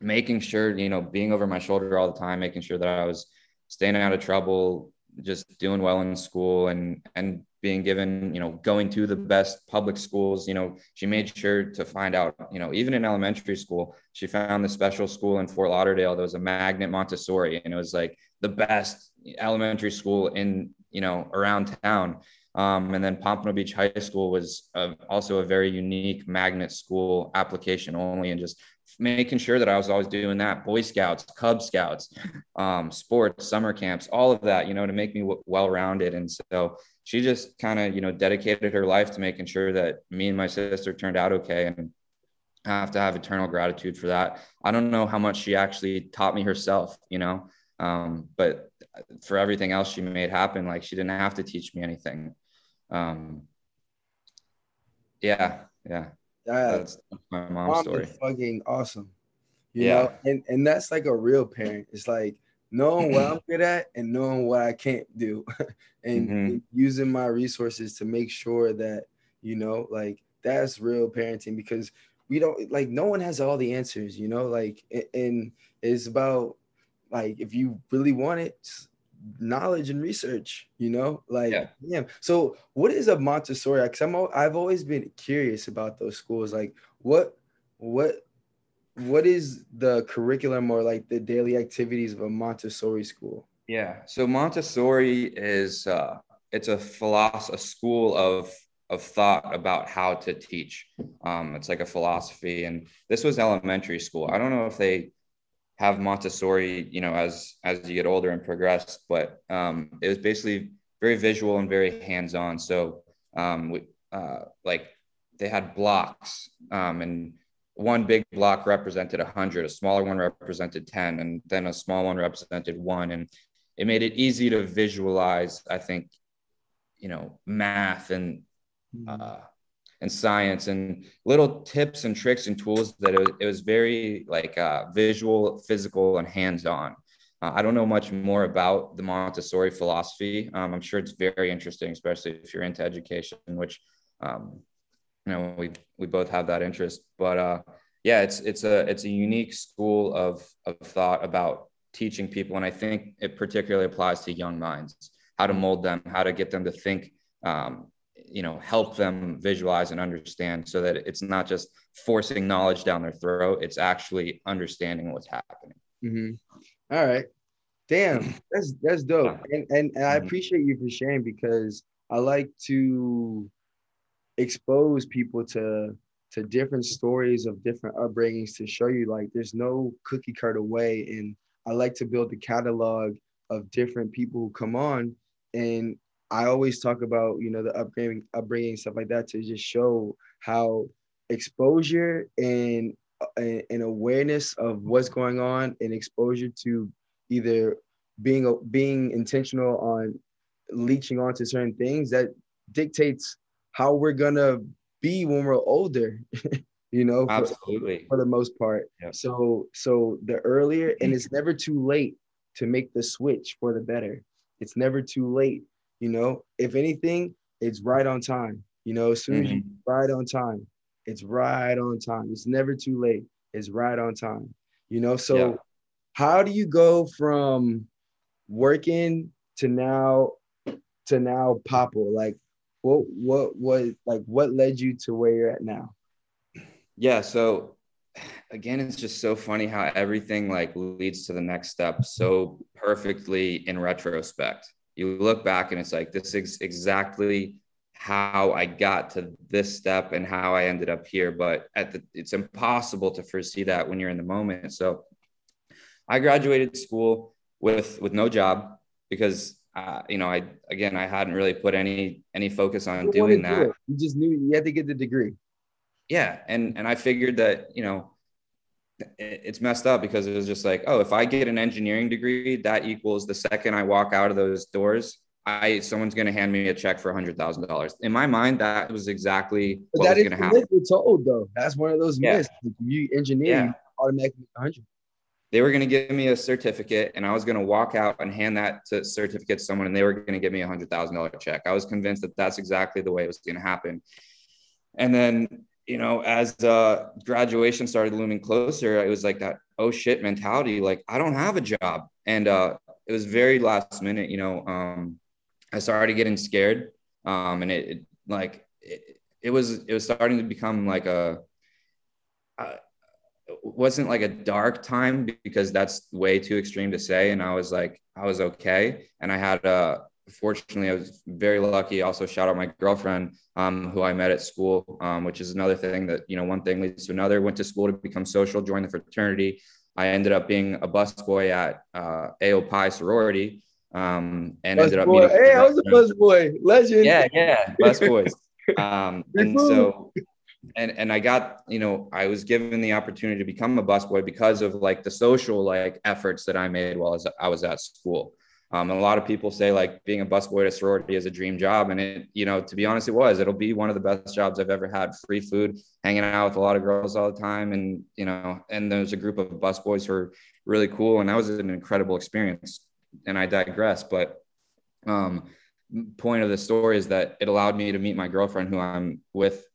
making sure, you know, being over my shoulder all the time, making sure that I was staying out of trouble, just doing well in school and and being given, you know, going to the best public schools. You know, she made sure to find out, you know, even in elementary school, she found the special school in Fort Lauderdale. There was a magnet Montessori, and it was like the best elementary school in, you know, around town. Um, and then Pompano Beach High School was uh, also a very unique magnet school application only, and just making sure that I was always doing that. Boy Scouts, Cub Scouts, um, sports, summer camps, all of that, you know, to make me w- well rounded. And so she just kind of, you know, dedicated her life to making sure that me and my sister turned out okay. And I have to have eternal gratitude for that. I don't know how much she actually taught me herself, you know, um, but for everything else she made happen, like she didn't have to teach me anything um, yeah, yeah. That's, that's my mom's story. Fucking awesome. You yeah. know, and and that's like a real parent. It's like knowing what I'm good at and knowing what I can't do, and, mm-hmm. using my resources to make sure that you know, like that's real parenting because we don't like no one has all the answers. You know, like and it's about like if you really want it, knowledge and research you know like yeah. yeah. so what is a montessori because i'm i've always been curious about those schools like what what what is the curriculum or like the daily activities of a montessori school yeah so montessori is uh it's a philosophy a school of of thought about how to teach um it's like a philosophy and this was elementary school i don't know if they have Montessori, you know, as as you get older and progress. But um, it was basically very visual and very hands on. So um, we, uh, like they had blocks, um, and one big block represented a hundred, a smaller one represented ten, and then a small one represented one, and it made it easy to visualize. I think, you know, math and hmm. uh, and science and little tips and tricks and tools that it was, it was very like uh, visual, physical, and hands-on. Uh, I don't know much more about the Montessori philosophy. Um, I'm sure it's very interesting, especially if you're into education, which um, you know we we both have that interest. But uh, yeah, it's it's a it's a unique school of of thought about teaching people, and I think it particularly applies to young minds, how to mold them, how to get them to think um, you know help them visualize and understand so that it's not just forcing knowledge down their throat it's actually understanding what's happening mm-hmm. All right damn that's that's dope and, and, and i mm-hmm. appreciate you for sharing because i like to expose people to to different stories of different upbringings to show you like there's no cookie cutter way. And i like to build a catalog of different people who come on. And I always talk about you know the upbringing, upbringing stuff like that to just show how exposure and and awareness of what's going on and exposure to either being being intentional on leeching onto certain things that dictates how we're gonna be when we're older you know absolutely for, for the most part yep. so so the earlier and it's never too late to make the switch for the better it's never too late you know, if anything, it's right on time. You know, as soon mm-hmm. as you mm-hmm. right on time, it's right on time. It's never too late. It's right on time. You know, so yeah. how do you go from working to now to now Popl? Like what what what like what led you to where you're at now? Yeah, so again, it's just so funny how everything like leads to the next step so perfectly in retrospect. You look back and it's like, this is exactly how I got to this step and how I ended up here. But at the, it's impossible to foresee that when you're in the moment. So I graduated school with, with no job because uh, you know, I again, I hadn't really put any any focus on you doing that. Do you just knew you had to get the degree. Yeah, and and I figured that you know, it's messed up because it was just like, oh, if I get an engineering degree, that equals the second I walk out of those doors, I someone's going to hand me a check for a hundred thousand dollars. In my mind, that was exactly but what was going to happen. We're told though. That's one of those yeah. myths. You engineering yeah. automatically hundred they were going to give me a certificate and I was going to walk out and hand that to certificate to someone and they were going to give me a hundred thousand dollar check. I was convinced that that's exactly the way it was going to happen. And then, you know, as uh, graduation started looming closer, it was like that, oh shit mentality. Like I don't have a job. And uh, it was very last minute, you know, um, I started getting scared. Um, and it, it like, it, it was, it was starting to become like a, wasn't like a dark time because that's way too extreme to say. And I was like, I was okay. And I had, uh, fortunately, I was very lucky. Also, shout out my girlfriend, um, who I met at school, um, which is another thing that, you know, one thing leads to another. Went to school to become social, joined the fraternity. I ended up being a busboy at uh, AO Pi sorority um, and bus ended up. Hey, I was a busboy, legend. Yeah, yeah, busboys. um, and so and and I got you know I was given the opportunity to become a busboy because of like the social like efforts that I made while I was, at school. Um, and a lot of people say like being a busboy at a sorority is a dream job, and it you know to be honest it was. It'll be one of the best jobs I've ever had. Free food, hanging out with a lot of girls all the time, and you know and there's a group of busboys who are really cool, and that was an incredible experience. And I digress, but um, point of the story is that it allowed me to meet my girlfriend who I'm with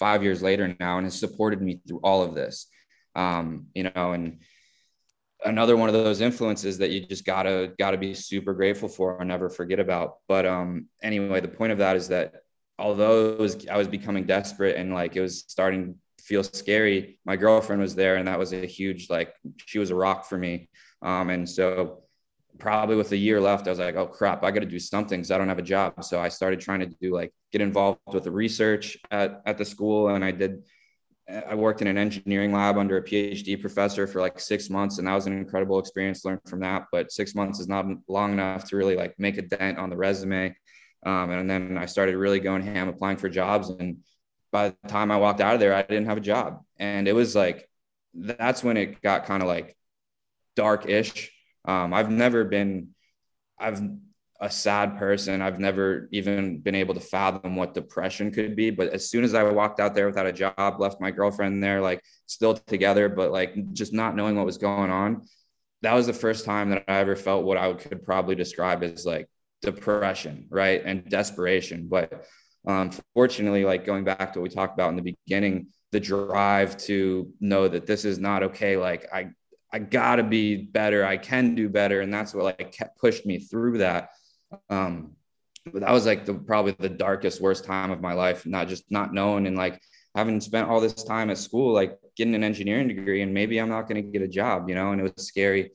five years later now and has supported me through all of this. Um, you know, and another one of those influences that you just gotta gotta be super grateful for and never forget about. But um, anyway, the point of that is that although was, I was becoming desperate and like it was starting to feel scary, my girlfriend was there, and that was a huge like she was a rock for me. Um, and so probably with a year left, I was like, oh crap, I got to do something because I don't have a job. So I started trying to do like get involved with the research at, at the school. And I did, I worked in an engineering lab under a PhD professor for like six months. And that was an incredible experience, learned from that. But six months is not long enough to really like make a dent on the resume. Um, and then I started really going ham applying for jobs. And by the time I walked out of there, I didn't have a job. And it was like, that's when it got kind of like dark ish um, I've never been, I've a sad person. I've never even been able to fathom what depression could be. But as soon as I walked out there without a job, left my girlfriend there, like still together, but like just not knowing what was going on, that was the first time that I ever felt what I could probably describe as like depression, right? And desperation. But um, fortunately, like going back to what we talked about in the beginning, the drive to know that this is not okay. Like I, I gotta be better. I can do better. And that's what like kept pushed me through that. Um, but that was like the probably the darkest, worst time of my life, not just not knowing and like having spent all this time at school, like getting an engineering degree, and maybe I'm not going to get a job, you know, and it was scary.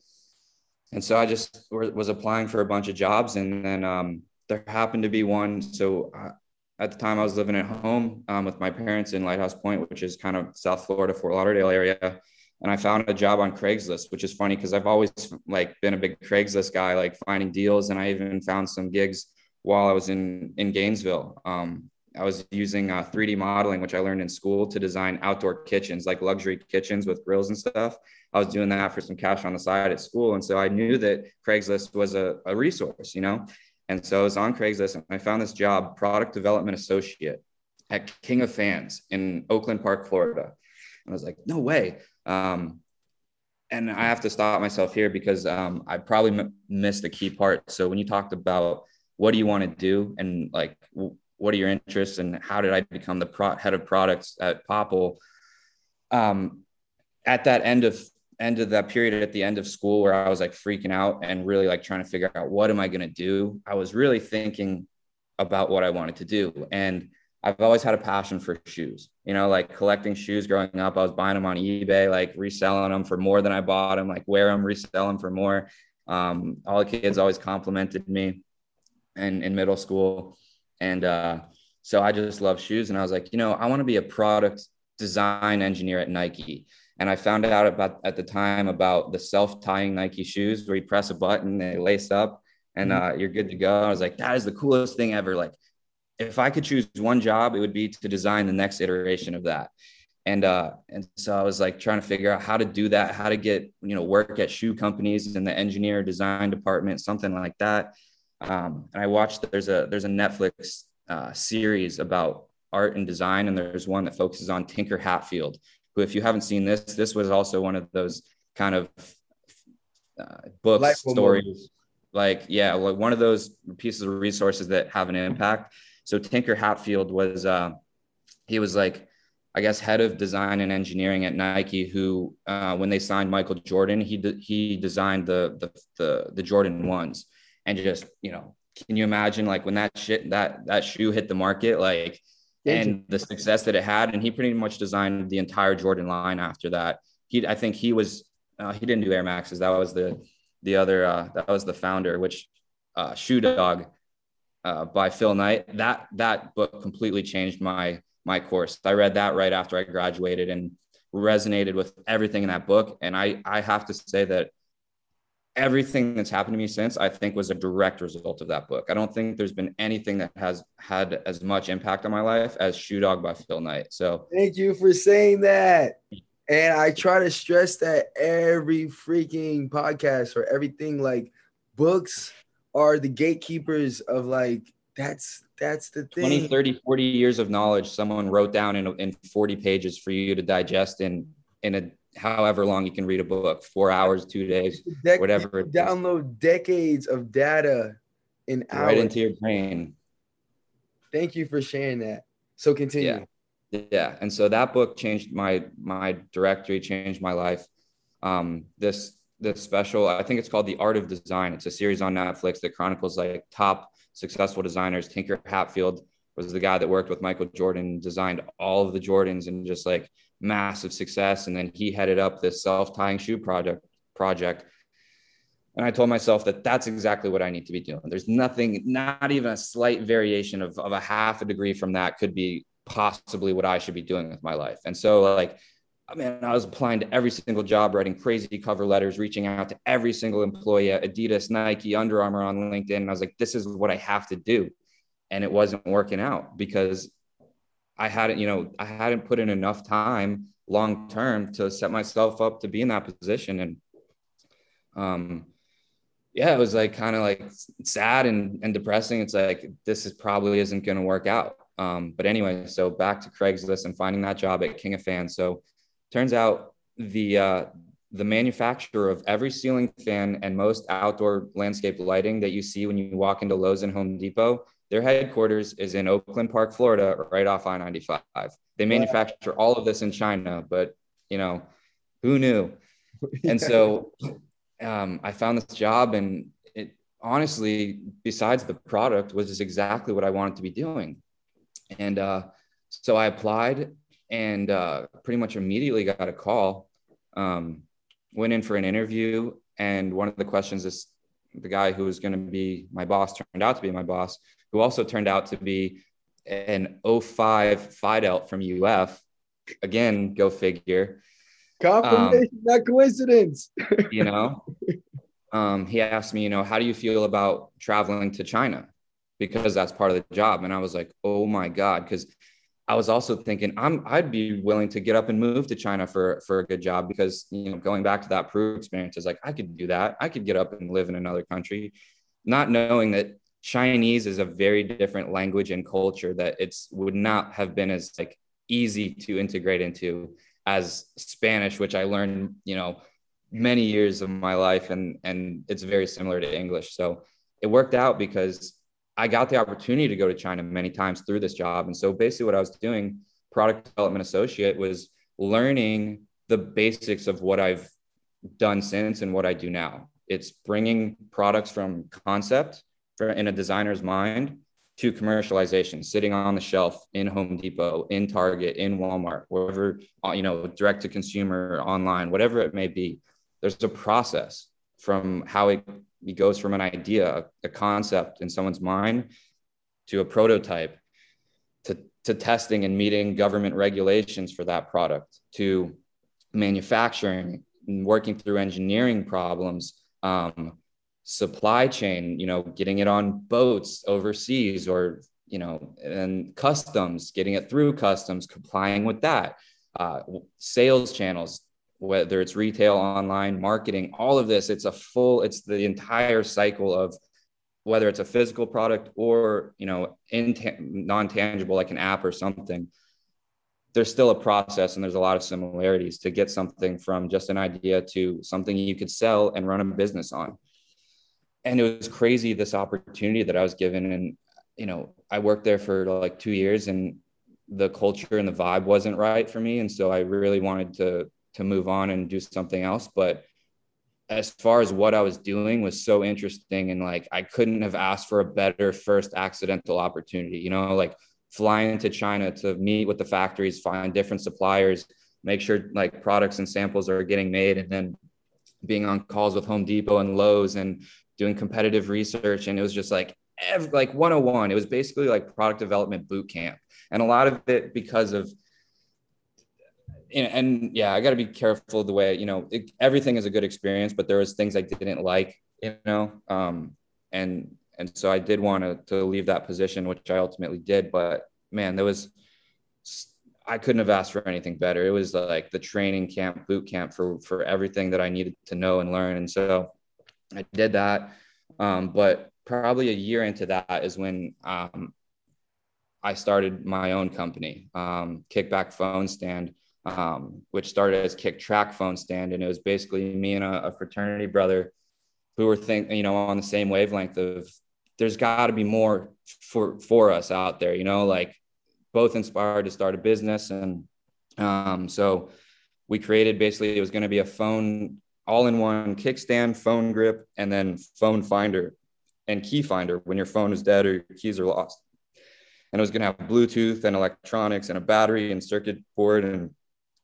And so I just was applying for a bunch of jobs, and then um, there happened to be one. So uh, at the time, I was living at home um, with my parents in Lighthouse Point, which is kind of South Florida, Fort Lauderdale area and I found a job on Craigslist, which is funny because I've always like been a big Craigslist guy, like finding deals, and I even found some gigs while I was in in Gainesville. Um, I was using uh, 3D modeling, which I learned in school, to design outdoor kitchens, like luxury kitchens with grills and stuff. I was doing that for some cash on the side at school, and so I knew that Craigslist was a, a resource, you know. And so I was on Craigslist, and I found this job, product development associate at King of Fans in Oakland Park, Florida. And I was like, no way. Um, and I have to stop myself here because um, I probably m- missed a key part. So when you talked about what do you want to do and like w- what are your interests and how did I become the pro- head of products at Popl, Um, at that end of end of that period at the end of school where I was like freaking out and really like trying to figure out what am I going to do? I was really thinking about what I wanted to do and I've always had a passion for shoes. You know, like collecting shoes growing up. I was buying them on eBay, like reselling them for more than I bought them, like wear them, resell them for more. Um, all the kids always complimented me and in middle school. And uh, so I just love shoes. And I was like, you know, I want to be a product design engineer at Nike. And I found out about at the time about the self-tying Nike shoes where you press a button, they lace up and mm-hmm. uh, you're good to go. I was like, that is the coolest thing ever. Like, if I could choose one job, it would be to design the next iteration of that. And uh, and so I was like trying to figure out how to do that, how to get you know work at shoe companies in the engineer design department, something like that. Um, and I watched there's a there's a Netflix uh, series about art and design, and there's one that focuses on Tinker Hatfield, who, if you haven't seen this, this was also one of those kind of uh, books, stories. Like, yeah, like one of those pieces of resources that have an impact. So Tinker Hatfield was, uh, he was like, I guess, head of design and engineering at Nike. Who, uh, when they signed Michael Jordan, he de- he designed the, the the the Jordan ones, and just you know, can you imagine like when that shit that that shoe hit the market, like and the success that it had. And he pretty much designed the entire Jordan line after that. He, I think he was, uh, he didn't do Air Maxes. That was the, the other, uh, that was the founder, which uh, Shoe Dog uh, by Phil Knight. That, that book completely changed my, my course. I read that right after I graduated and resonated with everything in that book. And I, I have to say that everything that's happened to me since I think was a direct result of that book. I don't think there's been anything that has had as much impact on my life as Shoe Dog by Phil Knight. So thank you for saying that. And I try to stress that every freaking podcast or everything like books are the gatekeepers of like that's that's the thing. 20 30 40 years of knowledge someone wrote down in, in 40 pages for you to digest in in a however long you can read a book four hours two days whatever download decades of data in hours. right into your brain. Thank you for sharing that. So continue. Yeah. yeah. And so that book changed my my directory changed my life. Um this this special i think it's called the art of design it's a series on netflix that chronicles like top successful designers tinker hatfield was the guy that worked with michael jordan designed all of the jordans and just like massive success. And then he headed up this self-tying shoe project project. And I told myself that that's exactly what I need to be doing. There's nothing, not even a slight variation of, of a half a degree from that could be possibly what I should be doing with my life. And so like, I mean, I was applying to every single job, writing crazy cover letters, reaching out to every single employee at Adidas, Nike, Under Armour on LinkedIn. And I was like, this is what I have to do. And it wasn't working out because I hadn't, you know, I hadn't put in enough time long term to set myself up to be in that position. And um, yeah, it was like kind of like sad and, and depressing. It's like this is probably isn't going to work out. Um, but anyway, so back to Craigslist and finding that job at King of Fans. So turns out the uh, the manufacturer of every ceiling fan and most outdoor landscape lighting that you see when you walk into Lowe's and Home Depot their headquarters is in Oakland Park, Florida, right off I 95. They manufacture all of this in China, but you know, who knew? And so um, I found this job, and it honestly, besides the product, was just exactly what I wanted to be doing. And uh, so I applied and uh, pretty much immediately got a call. Um, went in for an interview, and one of the questions is the guy who was going to be my boss turned out to be my boss who also turned out to be an 05 Phi Delt from UF. Again, go figure. Confirmation, um, not coincidence. you know, um, he asked me, you know, how do you feel about traveling to China? Because that's part of the job. And I was like, oh my God. Because I was also thinking I'm I'd be willing to get up and move to China for for a good job because you know going back to that Peru experience is like I could do that. I could get up and live in another country, not knowing that Chinese is a very different language and culture that it's would not have been as like easy to integrate into as Spanish, which I learned, you know, many years of my life and and it's very similar to English. So it worked out because I got the opportunity to go to China many times through this job. And so basically what I was doing, product development associate was learning the basics of what I've done since and what I do now. It's bringing products from concept for, in a designer's mind to commercialization, sitting on the shelf in Home Depot, in Target, in Walmart, wherever, uh, you know, direct to consumer, online, whatever it may be. There's a process from how it, it goes from an idea, a concept in someone's mind to a prototype to, to testing and meeting government regulations for that product to manufacturing and working through engineering problems um, supply chain, you know, getting it on boats overseas or, you know, and customs, getting it through customs, complying with that, uh, sales channels, whether it's retail, online, marketing, all of this, it's a full, it's the entire cycle of whether it's a physical product or, you know, in non-tangible like an app or something there's still a process and there's a lot of similarities to get something from just an idea to something you could sell and run a business on and it was crazy this opportunity that I was given. And, you know, I worked there for like two years and the culture and the vibe wasn't right for me. And so I really wanted to, to move on and do something else. But as far as what I was doing was so interesting. And like, I couldn't have asked for a better first accidental opportunity, you know, like flying to China to meet with the factories, find different suppliers, make sure like products and samples are getting made. And then being on calls with Home Depot and Lowe's and doing competitive research and it was just like every, like 101 it was basically like product development boot camp and a lot of it because of and, and yeah i got to be careful the way you know it, everything is a good experience but there was things i didn't like you know um and and so i did want to leave that position which i ultimately did but man there was I couldn't have asked for anything better. It was like the training camp, boot camp for for everything that I needed to know and learn. And so I did that. Um, but probably a year into that is when um, I started my own company, um, Kickback Phone Stand, um, which started as Kick Track Phone Stand, and it was basically me and a, a fraternity brother who were think you know on the same wavelength of there's got to be more for for us out there, you know, like both inspired to start a business, and um, so we created basically it was going to be a phone all in one kickstand, phone grip, and then phone finder and key finder when your phone is dead or your keys are lost. And it was going to have Bluetooth and electronics and a battery and circuit board. And,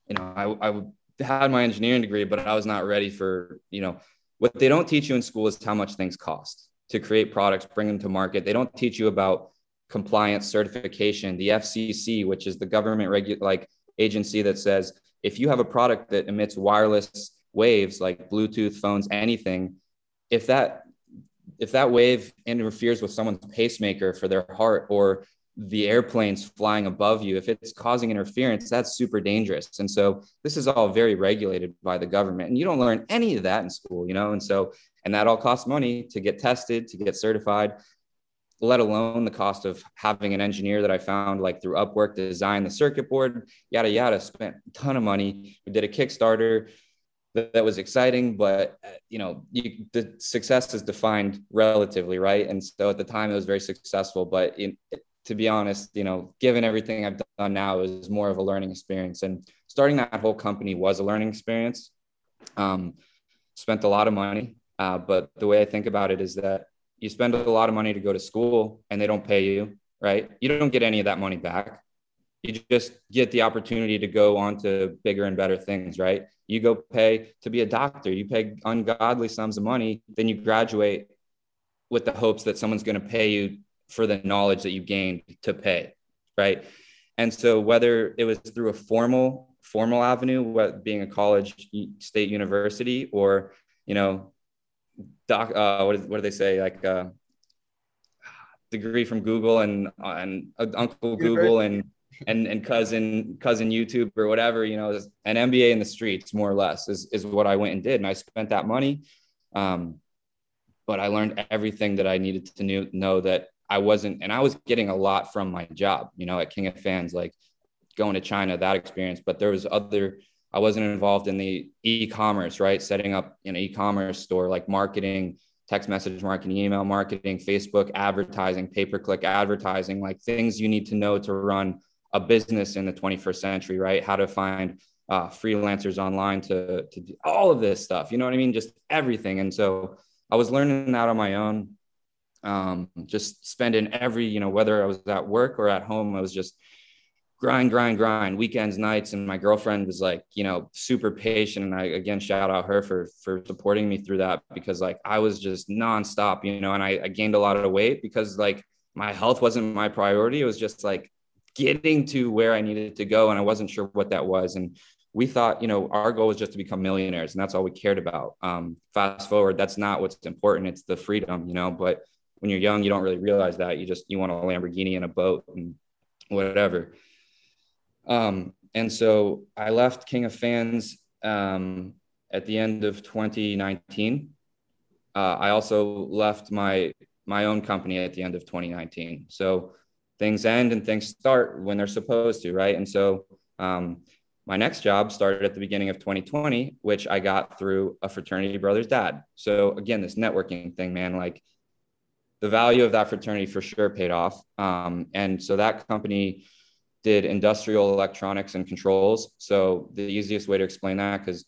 you know, I, I had my engineering degree, but I was not ready for, you know, what they don't teach you in school is how much things cost to create products, bring them to market. They don't teach you about compliance certification, the FCC, which is the government regu- like agency that says if you have a product that emits wireless waves like Bluetooth phones, anything, if that if that wave interferes with someone's pacemaker for their heart or the airplanes flying above you, if it's causing interference, that's super dangerous. And so this is all very regulated by the government. And you don't learn any of that in school, you know? And so, and that all costs money to get tested, to get certified, let alone the cost of having an engineer that I found like through Upwork design the circuit board, yada, yada, spent a ton of money. We did a Kickstarter that, that was exciting, but you know, you, the success is defined relatively, right? And so at the time, it was very successful. But in, to be honest, you know, given everything I've done now, is more of a learning experience. And starting that whole company was a learning experience. Um, spent a lot of money, uh, but the way I think about it is that you spend a lot of money to go to school and they don't pay you, right? You don't get any of that money back you just get the opportunity to go on to bigger and better things, right? You go pay to be a doctor, you pay ungodly sums of money, then you graduate with the hopes that someone's going to pay you for the knowledge that you gained to pay, right? And so whether it was through a formal formal avenue, what being a college state university, or you know, doc, uh, what, is, what do they say, like uh, degree from Google and and uh, Uncle Google and and and cousin cousin YouTube or whatever, you know, an MBA in the streets, more or less, is is what I went and did, and I spent that money. Um, but I learned everything that I needed to know that I wasn't, and I was getting a lot from my job, you know, at King of Fans, like going to China, that experience. But there was other, I wasn't involved in the e-commerce, right? Setting up an e-commerce store, like marketing, text message marketing, email marketing, Facebook advertising, pay-per-click advertising, like things you need to know to run a business in the 21st century, right? How to find uh, freelancers online to, to do all of this stuff. You know what I mean? Just everything. And so I was learning that on my own. Um, just spending every, you know, whether I was at work or at home, I was just grind, grind, grind, weekends, nights. And my girlfriend was like, you know, super patient. And I again shout out her for for supporting me through that because like I was just nonstop, you know, and I, I gained a lot of weight because like my health wasn't my priority. It was just like getting to where I needed to go. And I wasn't sure what that was. And we thought, you know, our goal was just to become millionaires and that's all we cared about. Um, fast forward, that's not what's important. It's the freedom, you know, but when you're young, you don't really realize that you just, you want a Lamborghini and a boat and whatever. Um, and so I left King of Fans um, at the end of 2019. Uh, I also left my my own company at the end of 2019. So things end and things start when they're supposed to, right? And so um, my next job started at the beginning of 2020, which I got through a fraternity brother's dad. So again, this networking thing, man, like the value of that fraternity for sure paid off. Um, and so that company did industrial electronics and controls. So the easiest way to explain that, because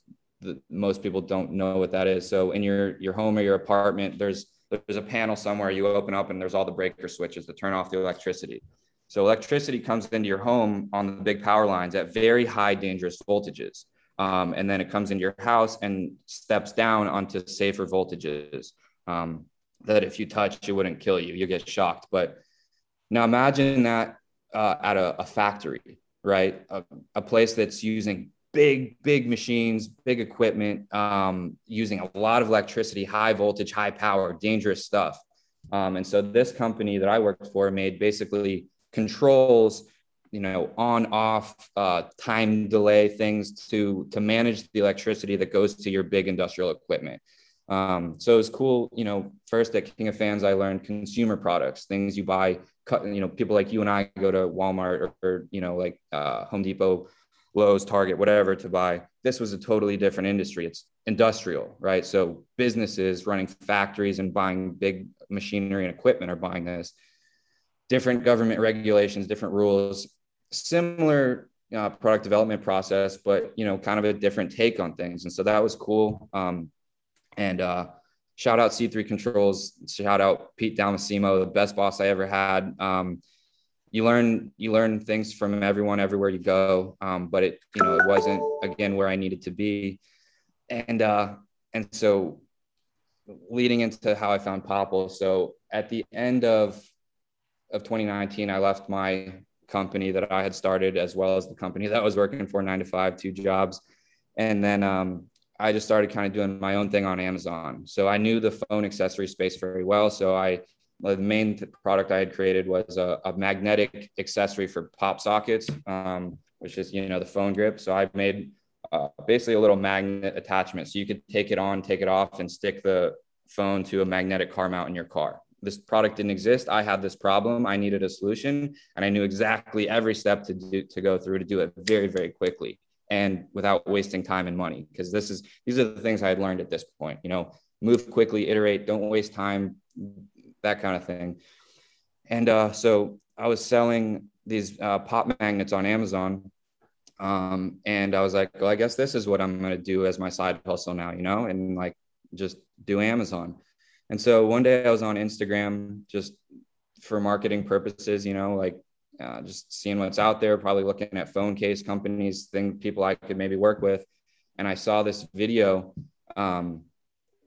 most people don't know what that is. So in your your home or your apartment, there's there's a panel somewhere you open up and there's all the breaker switches to turn off the electricity. So electricity comes into your home on the big power lines at very high dangerous voltages. Um, and then it comes into your house and steps down onto safer voltages um, that if you touch, it wouldn't kill you. You get shocked. But now imagine that uh, at a, a, factory, right? A, a, place that's using big, big machines, big equipment, um, using a lot of electricity, high voltage, high power, dangerous stuff. Um, and so this company that I worked for made basically controls you know on off uh, time delay things to to manage the electricity that goes to your big industrial equipment um, so it's cool you know first at king of fans i learned consumer products things you buy cut, you know people like you and i go to walmart or, or you know like uh, home depot lowes target whatever to buy this was a totally different industry it's industrial right so businesses running factories and buying big machinery and equipment are buying this different government regulations, different rules, similar uh, product development process, but you know, kind of a different take on things. And so that was cool. Um, and uh, shout out C3 Controls, shout out Pete Damasimo, the best boss I ever had. Um, you learn you learn things from everyone everywhere you go, um, but it you know it wasn't again where I needed to be, and uh, and so leading into how I found Popl. So at the end of of 2019, I left my company that I had started as well as the company that I was working for nine to five, two jobs. And then um, I just started kind of doing my own thing on Amazon. So I knew the phone accessory space very well. So I, the main product I had created was a, a magnetic accessory for pop sockets, um, which is, you know, the phone grip. So I made uh, basically a little magnet attachment. So you could take it on, take it off and stick the phone to a magnetic car mount in your car this product didn't exist. I had this problem. I needed a solution, and I knew exactly every step to do to go through to do it very, very quickly and without wasting time and money. Because this is these are the things I had learned at this point. You know, move quickly, iterate, don't waste time, that kind of thing. And uh, so I was selling these uh, pop magnets on Amazon. Um, and I was like, well, I guess this is what I'm going to do as my side hustle now, you know, and like just do Amazon. And so one day I was on Instagram just for marketing purposes, you know, like uh, just seeing what's out there, probably looking at phone case companies, thing people I could maybe work with. And I saw this video, um,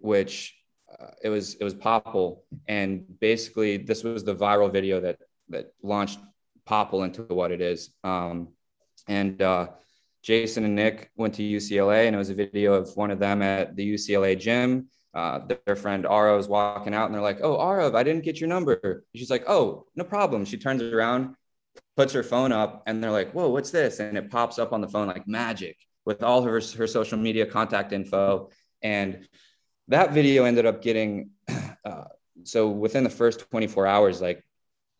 which uh, it was it was Popl, and basically this was the viral video that that launched Popl into what it is. Um, and uh, Jason and Nick went to UCLA, and it was a video of one of them at the UCLA gym uh, their friend Ara is walking out and they're like, Oh, Ara, I didn't get your number. She's like, Oh, no problem. She turns around, puts her phone up, and they're like, Whoa, what's this? And it pops up on the phone like magic with all her, her social media contact info. And that video ended up getting, uh, so within the first 24 hours, like,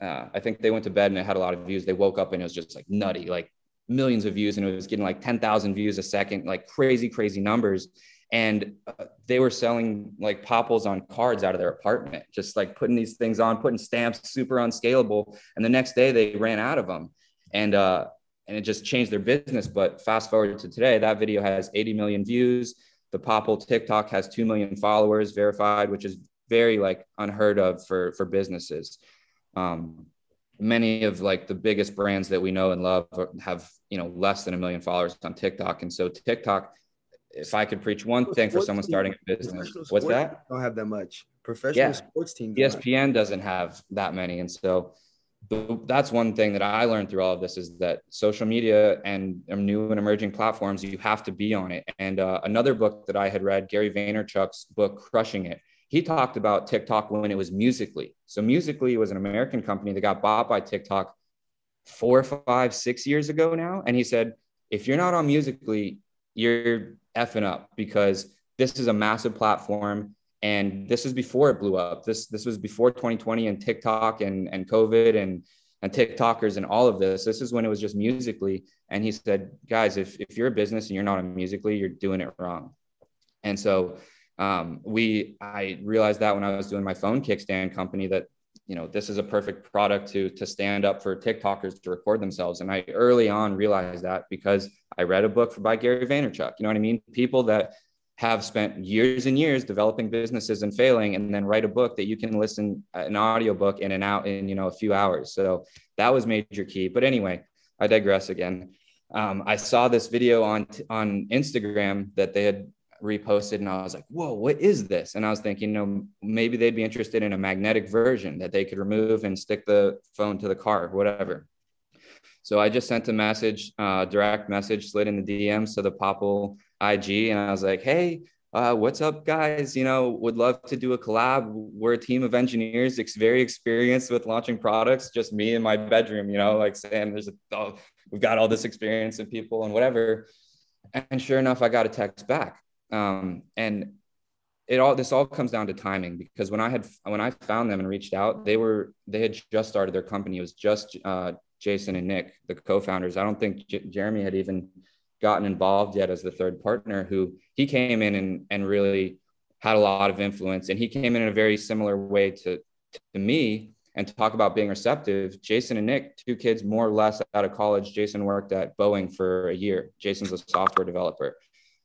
uh, I think they went to bed and it had a lot of views. They woke up and it was just like nutty, like millions of views, and it was getting like 10,000 views a second, like crazy, crazy numbers and uh, they were selling like Popls on cards out of their apartment, just like putting these things on, putting stamps, super unscalable. And the next day they ran out of them, and uh, and it just changed their business. But fast forward to today, that video has 80 million views. The Popl TikTok has two million followers verified, which is very like unheard of for for businesses. Um, many of like the biggest brands that we know and love have you know less than a million followers on TikTok, and so TikTok. If I could preach one thing for someone starting a business, what's that? Don't have that much. Professional Yeah. sports teams. ESPN doesn't have that many, and so that's one thing that I learned through all of this is that social media and new and emerging platforms, you have to be on it. And uh, another book that I had read, Gary Vaynerchuk's book, Crushing It, he talked about TikTok when it was Musical.ly. So Musical.ly was an American company that got bought by TikTok four, five, six years ago now. And he said, if you're not on Musical.ly, you're effing up because this is a massive platform. And this is before it blew up. This this was before 2020 and tiktok and and covid and and tiktokers and all of this. This is when it was just Musical.ly. And he said guys if if you're a business and you're not on Musical.ly you're doing it wrong. And so um, we i realized that when i was doing my phone kickstand company that you know this is a perfect product to to stand up for tiktokers to record themselves. And i early on realized that because i read a book by gary vaynerchuk you know what i mean? People that have spent years and years developing businesses and failing and then write a book that you can listen an audiobook in and out in you know a few hours. So that was major key. But anyway i digress again. Um, i saw this video on on instagram that they had reposted and i was like whoa what is this and i was thinking you know maybe they'd be interested in a magnetic version that they could remove and stick the phone to the car whatever so i just sent a message uh, direct message slid in the dms to the Popl IG and I was like, hey, uh, what's up, guys? You know, would love to do a collab. We're a team of engineers, ex- very experienced with launching products. Just me in my bedroom, you know, like saying, "There's a, oh, we've got all this experience and people and whatever." And sure enough, I got a text back, um, and it all this all comes down to timing because when I had when I found them and reached out, they were they had just started their company. It was just uh, Jason and Nick, the co-founders. I don't think J- Jeremy had even gotten involved yet as the third partner who he came in and, and really had a lot of influence. And he came in in a very similar way to, to me and talk about being receptive. Jason and nick two kids more or less out of college. Jason worked at boeing for a year. Jason's a software developer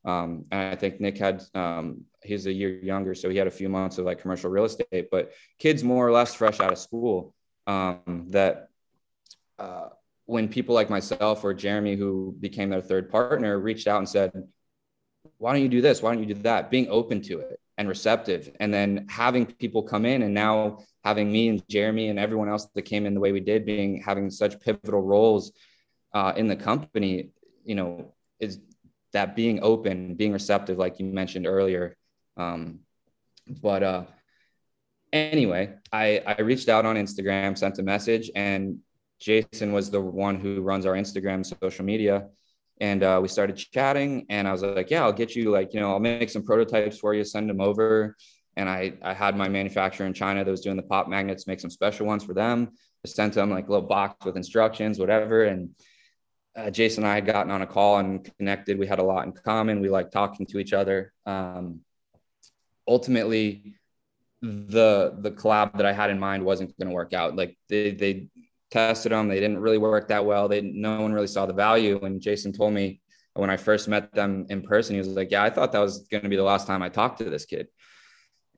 um, and i think nick had um, he's a year younger so he had a few months of like commercial real estate but kids more or less fresh out of school um, that uh, when people like myself or Jeremy, who became their third partner, reached out and said, Why don't you do this? Why don't you do that? Being open to it and receptive. And then having people come in and now having me and Jeremy and everyone else that came in the way we did, being having such pivotal roles uh, in the company, you know, is that being open, being receptive, like you mentioned earlier. Um, but uh, anyway, I, I reached out on Instagram, sent a message, and Jason was the one who runs our Instagram social media. And uh, we started chatting, and I was like, "Yeah, I'll get you like, you know, I'll make some prototypes for you, send them over." And I I had my manufacturer in China that was doing the pop magnets, make some special ones for them. I sent them like a little box with instructions, whatever. And uh, Jason and I had gotten on a call and connected. We had a lot in common. We like talking to each other. Um, ultimately, the the collab that I had in mind wasn't going to work out. Like they they tested them. They didn't really work that well. They no one really saw the value. And Jason told me when I first met them in person, he was like, "Yeah, I thought that was going to be the last time I talked to this kid."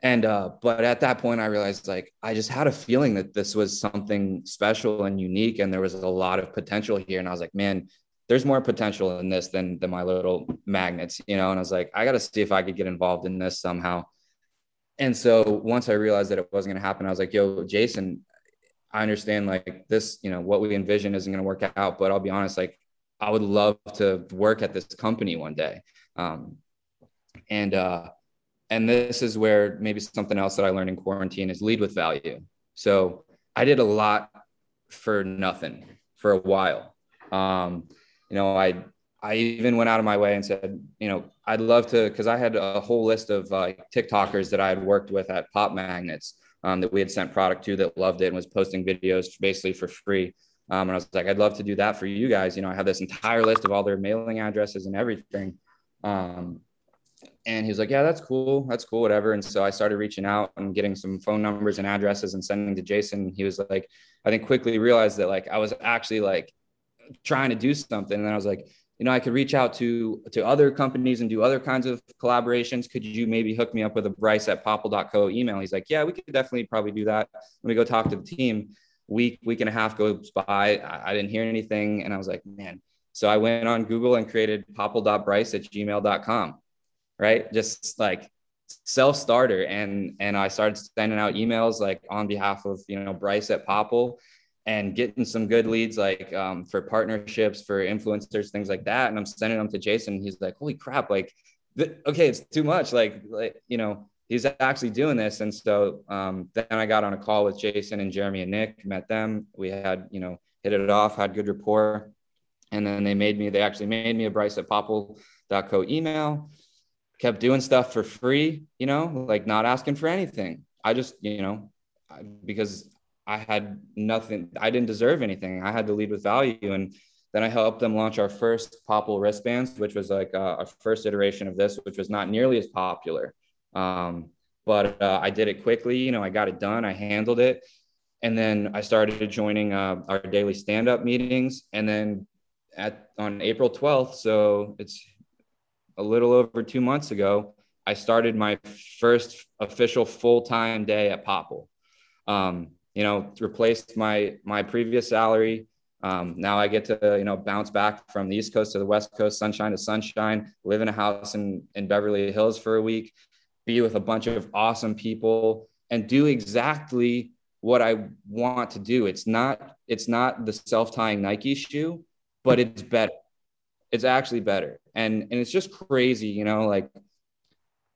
And uh, but at that point, I realized like I just had a feeling that this was something special and unique, and there was a lot of potential here. And I was like, man, there's more potential in this than than my little magnets, you know. And I was like, I got to see if I could get involved in this somehow. And so once I realized that it wasn't going to happen, I was like, yo, Jason, I understand like this, you know, what we envision isn't going to work out, but I'll be honest, like I would love to work at this company one day. Um, and, uh, and this is where maybe something else that I learned in quarantine is lead with value. So I did a lot for nothing for a while. Um, you know, I, I even went out of my way and said, you know, I'd love to, cause I had a whole list of uh, TikTokers that I had worked with at Pop Magnets um, that we had sent product to that loved it and was posting videos basically for free. Um, and I was like, I'd love to do that for you guys. You know, I have this entire list of all their mailing addresses and everything. Um, and he was like, Yeah, that's cool. That's cool, whatever. And so I started reaching out and getting some phone numbers and addresses and sending to Jason. He was like, I think quickly realized that like I was actually like trying to do something. And I was like, you know, I could reach out to to other companies and do other kinds of collaborations. Could you maybe hook me up with a Bryce at popl.co email? He's like, yeah, we could definitely probably do that. Let me go talk to the team. Week, week and a half goes by. I, I didn't hear anything. And I was like, man. So I went on Google and created popl.bryce at gmail.com. Right. Just like self-starter. And and I started sending out emails like on behalf of, you know, Bryce at Popl and getting some good leads like um, for partnerships for influencers things like that. And i'm sending them to jason. He's like holy crap like th- okay it's too much. Like like you know he's actually doing this. And so um, then i got on a call with jason and jeremy and nick met them. We had you know hit it off had good rapport. And then they made me they actually made me a bryce at popl.co email kept doing stuff for free you know like not asking for anything i just you know because I had nothing, I didn't deserve anything. I had to lead with value. And then I helped them launch our first Popl wristbands, which was like uh, our first iteration of this, which was not nearly as popular. Um, but uh, I did it quickly. You know, I got it done, I handled it. And then I started joining uh, our daily stand up meetings. And then at on April 12th, so it's a little over two months ago, I started my first official full time day at Popl. Um, you know, replaced my my previous salary. Um, now I get to you know bounce back from the East Coast to the West Coast, sunshine to sunshine, live in a house in in Beverly Hills for a week, be with a bunch of awesome people, and do exactly what I want to do. It's not it's not the self tying Nike shoe, but it's better. It's actually better, and and it's just crazy, you know, like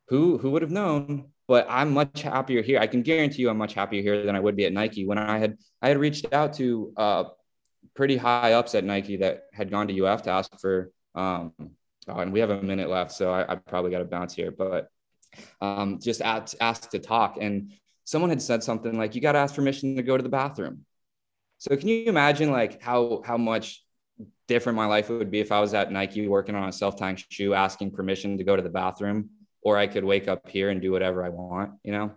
who who would have known but I'm much happier here. I can guarantee you I'm much happier here than I would be at Nike. When I had I had reached out to uh, pretty high ups at Nike that had gone to UF to ask for um, oh, and we have a minute left, so I, I probably got to bounce here, but um, just asked, asked to talk. And someone had said something like, "You got to ask permission to go to the bathroom." So can you imagine like how how much different my life would be if I was at Nike working on a self tying shoe, asking permission to go to the bathroom? or I could wake up here and do whatever I want, you know.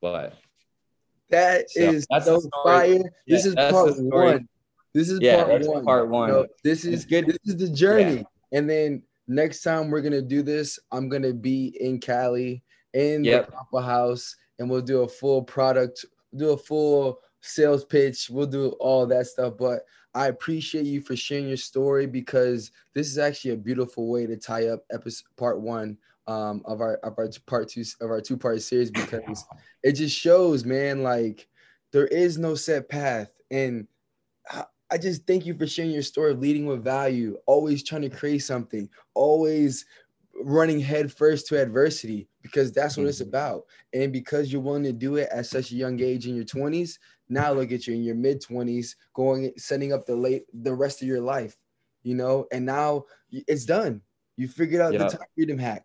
But that so is so fire. Yeah, this is part one. This is yeah, part one. Part one. You know, this is good. This is the journey. Yeah. And then next time we're gonna do this, I'm gonna be in Cali in yep. the Papa House, and we'll do a full product, do a full sales pitch. We'll do all that stuff. But I appreciate you for sharing your story because this is actually a beautiful way to tie up episode part one um, of our of our part two of our two part series because it just shows, man, like there is no set path, and I just thank you for sharing your story of leading with value, always trying to create something, always running head first to adversity because that's what mm-hmm. it's about. And because you're willing to do it at such a young age in your 20s, now look at you in your mid 20s, going setting up the late the rest of your life, you know, and now it's done. You figured out the time freedom hack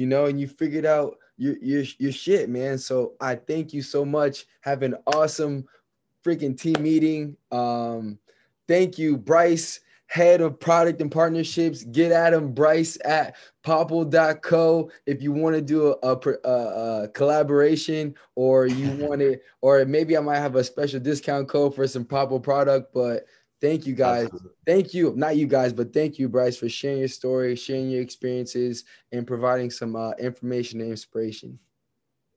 you know, and you figured out your your your shit, man. So I thank you so much. Have an awesome freaking team meeting. Um, thank you, Bryce, head of product and partnerships. Get at him, Bryce at popl.co if you want to do a, a, a, collaboration or you want it, or maybe I might have a special discount code for some Popl product, but Thank you guys. Absolutely. Thank you, not you guys, but thank you, Bryce, for sharing your story, sharing your experiences, and providing some uh, information and inspiration.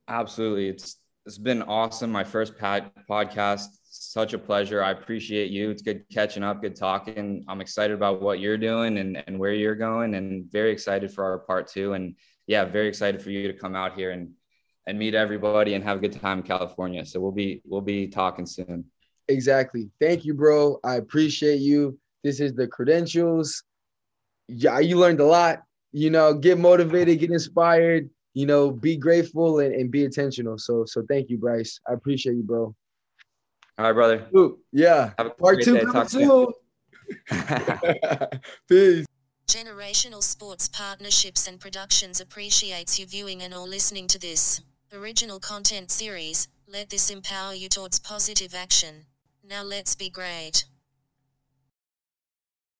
Absolutely, it's it's been awesome. My first pad podcast, such a pleasure. I appreciate you. It's good catching up, good talking. I'm excited about what you're doing and and where you're going, and very excited for our part two. And yeah, very excited for you to come out here and and meet everybody and have a good time in California. So we'll be we'll be talking soon. Exactly. Thank you, bro. I appreciate you. This is the credentials. Yeah, you learned a lot. You know, get motivated, get inspired. You know, be grateful and, and be intentional. So, so thank you, Bryce. I appreciate you, bro. All right, brother. Ooh, yeah. Part two coming soon. Peace. Generational Sports Partnerships and Productions appreciates you viewing and or listening to this original content series. Let this empower you towards positive action. Now let's be great.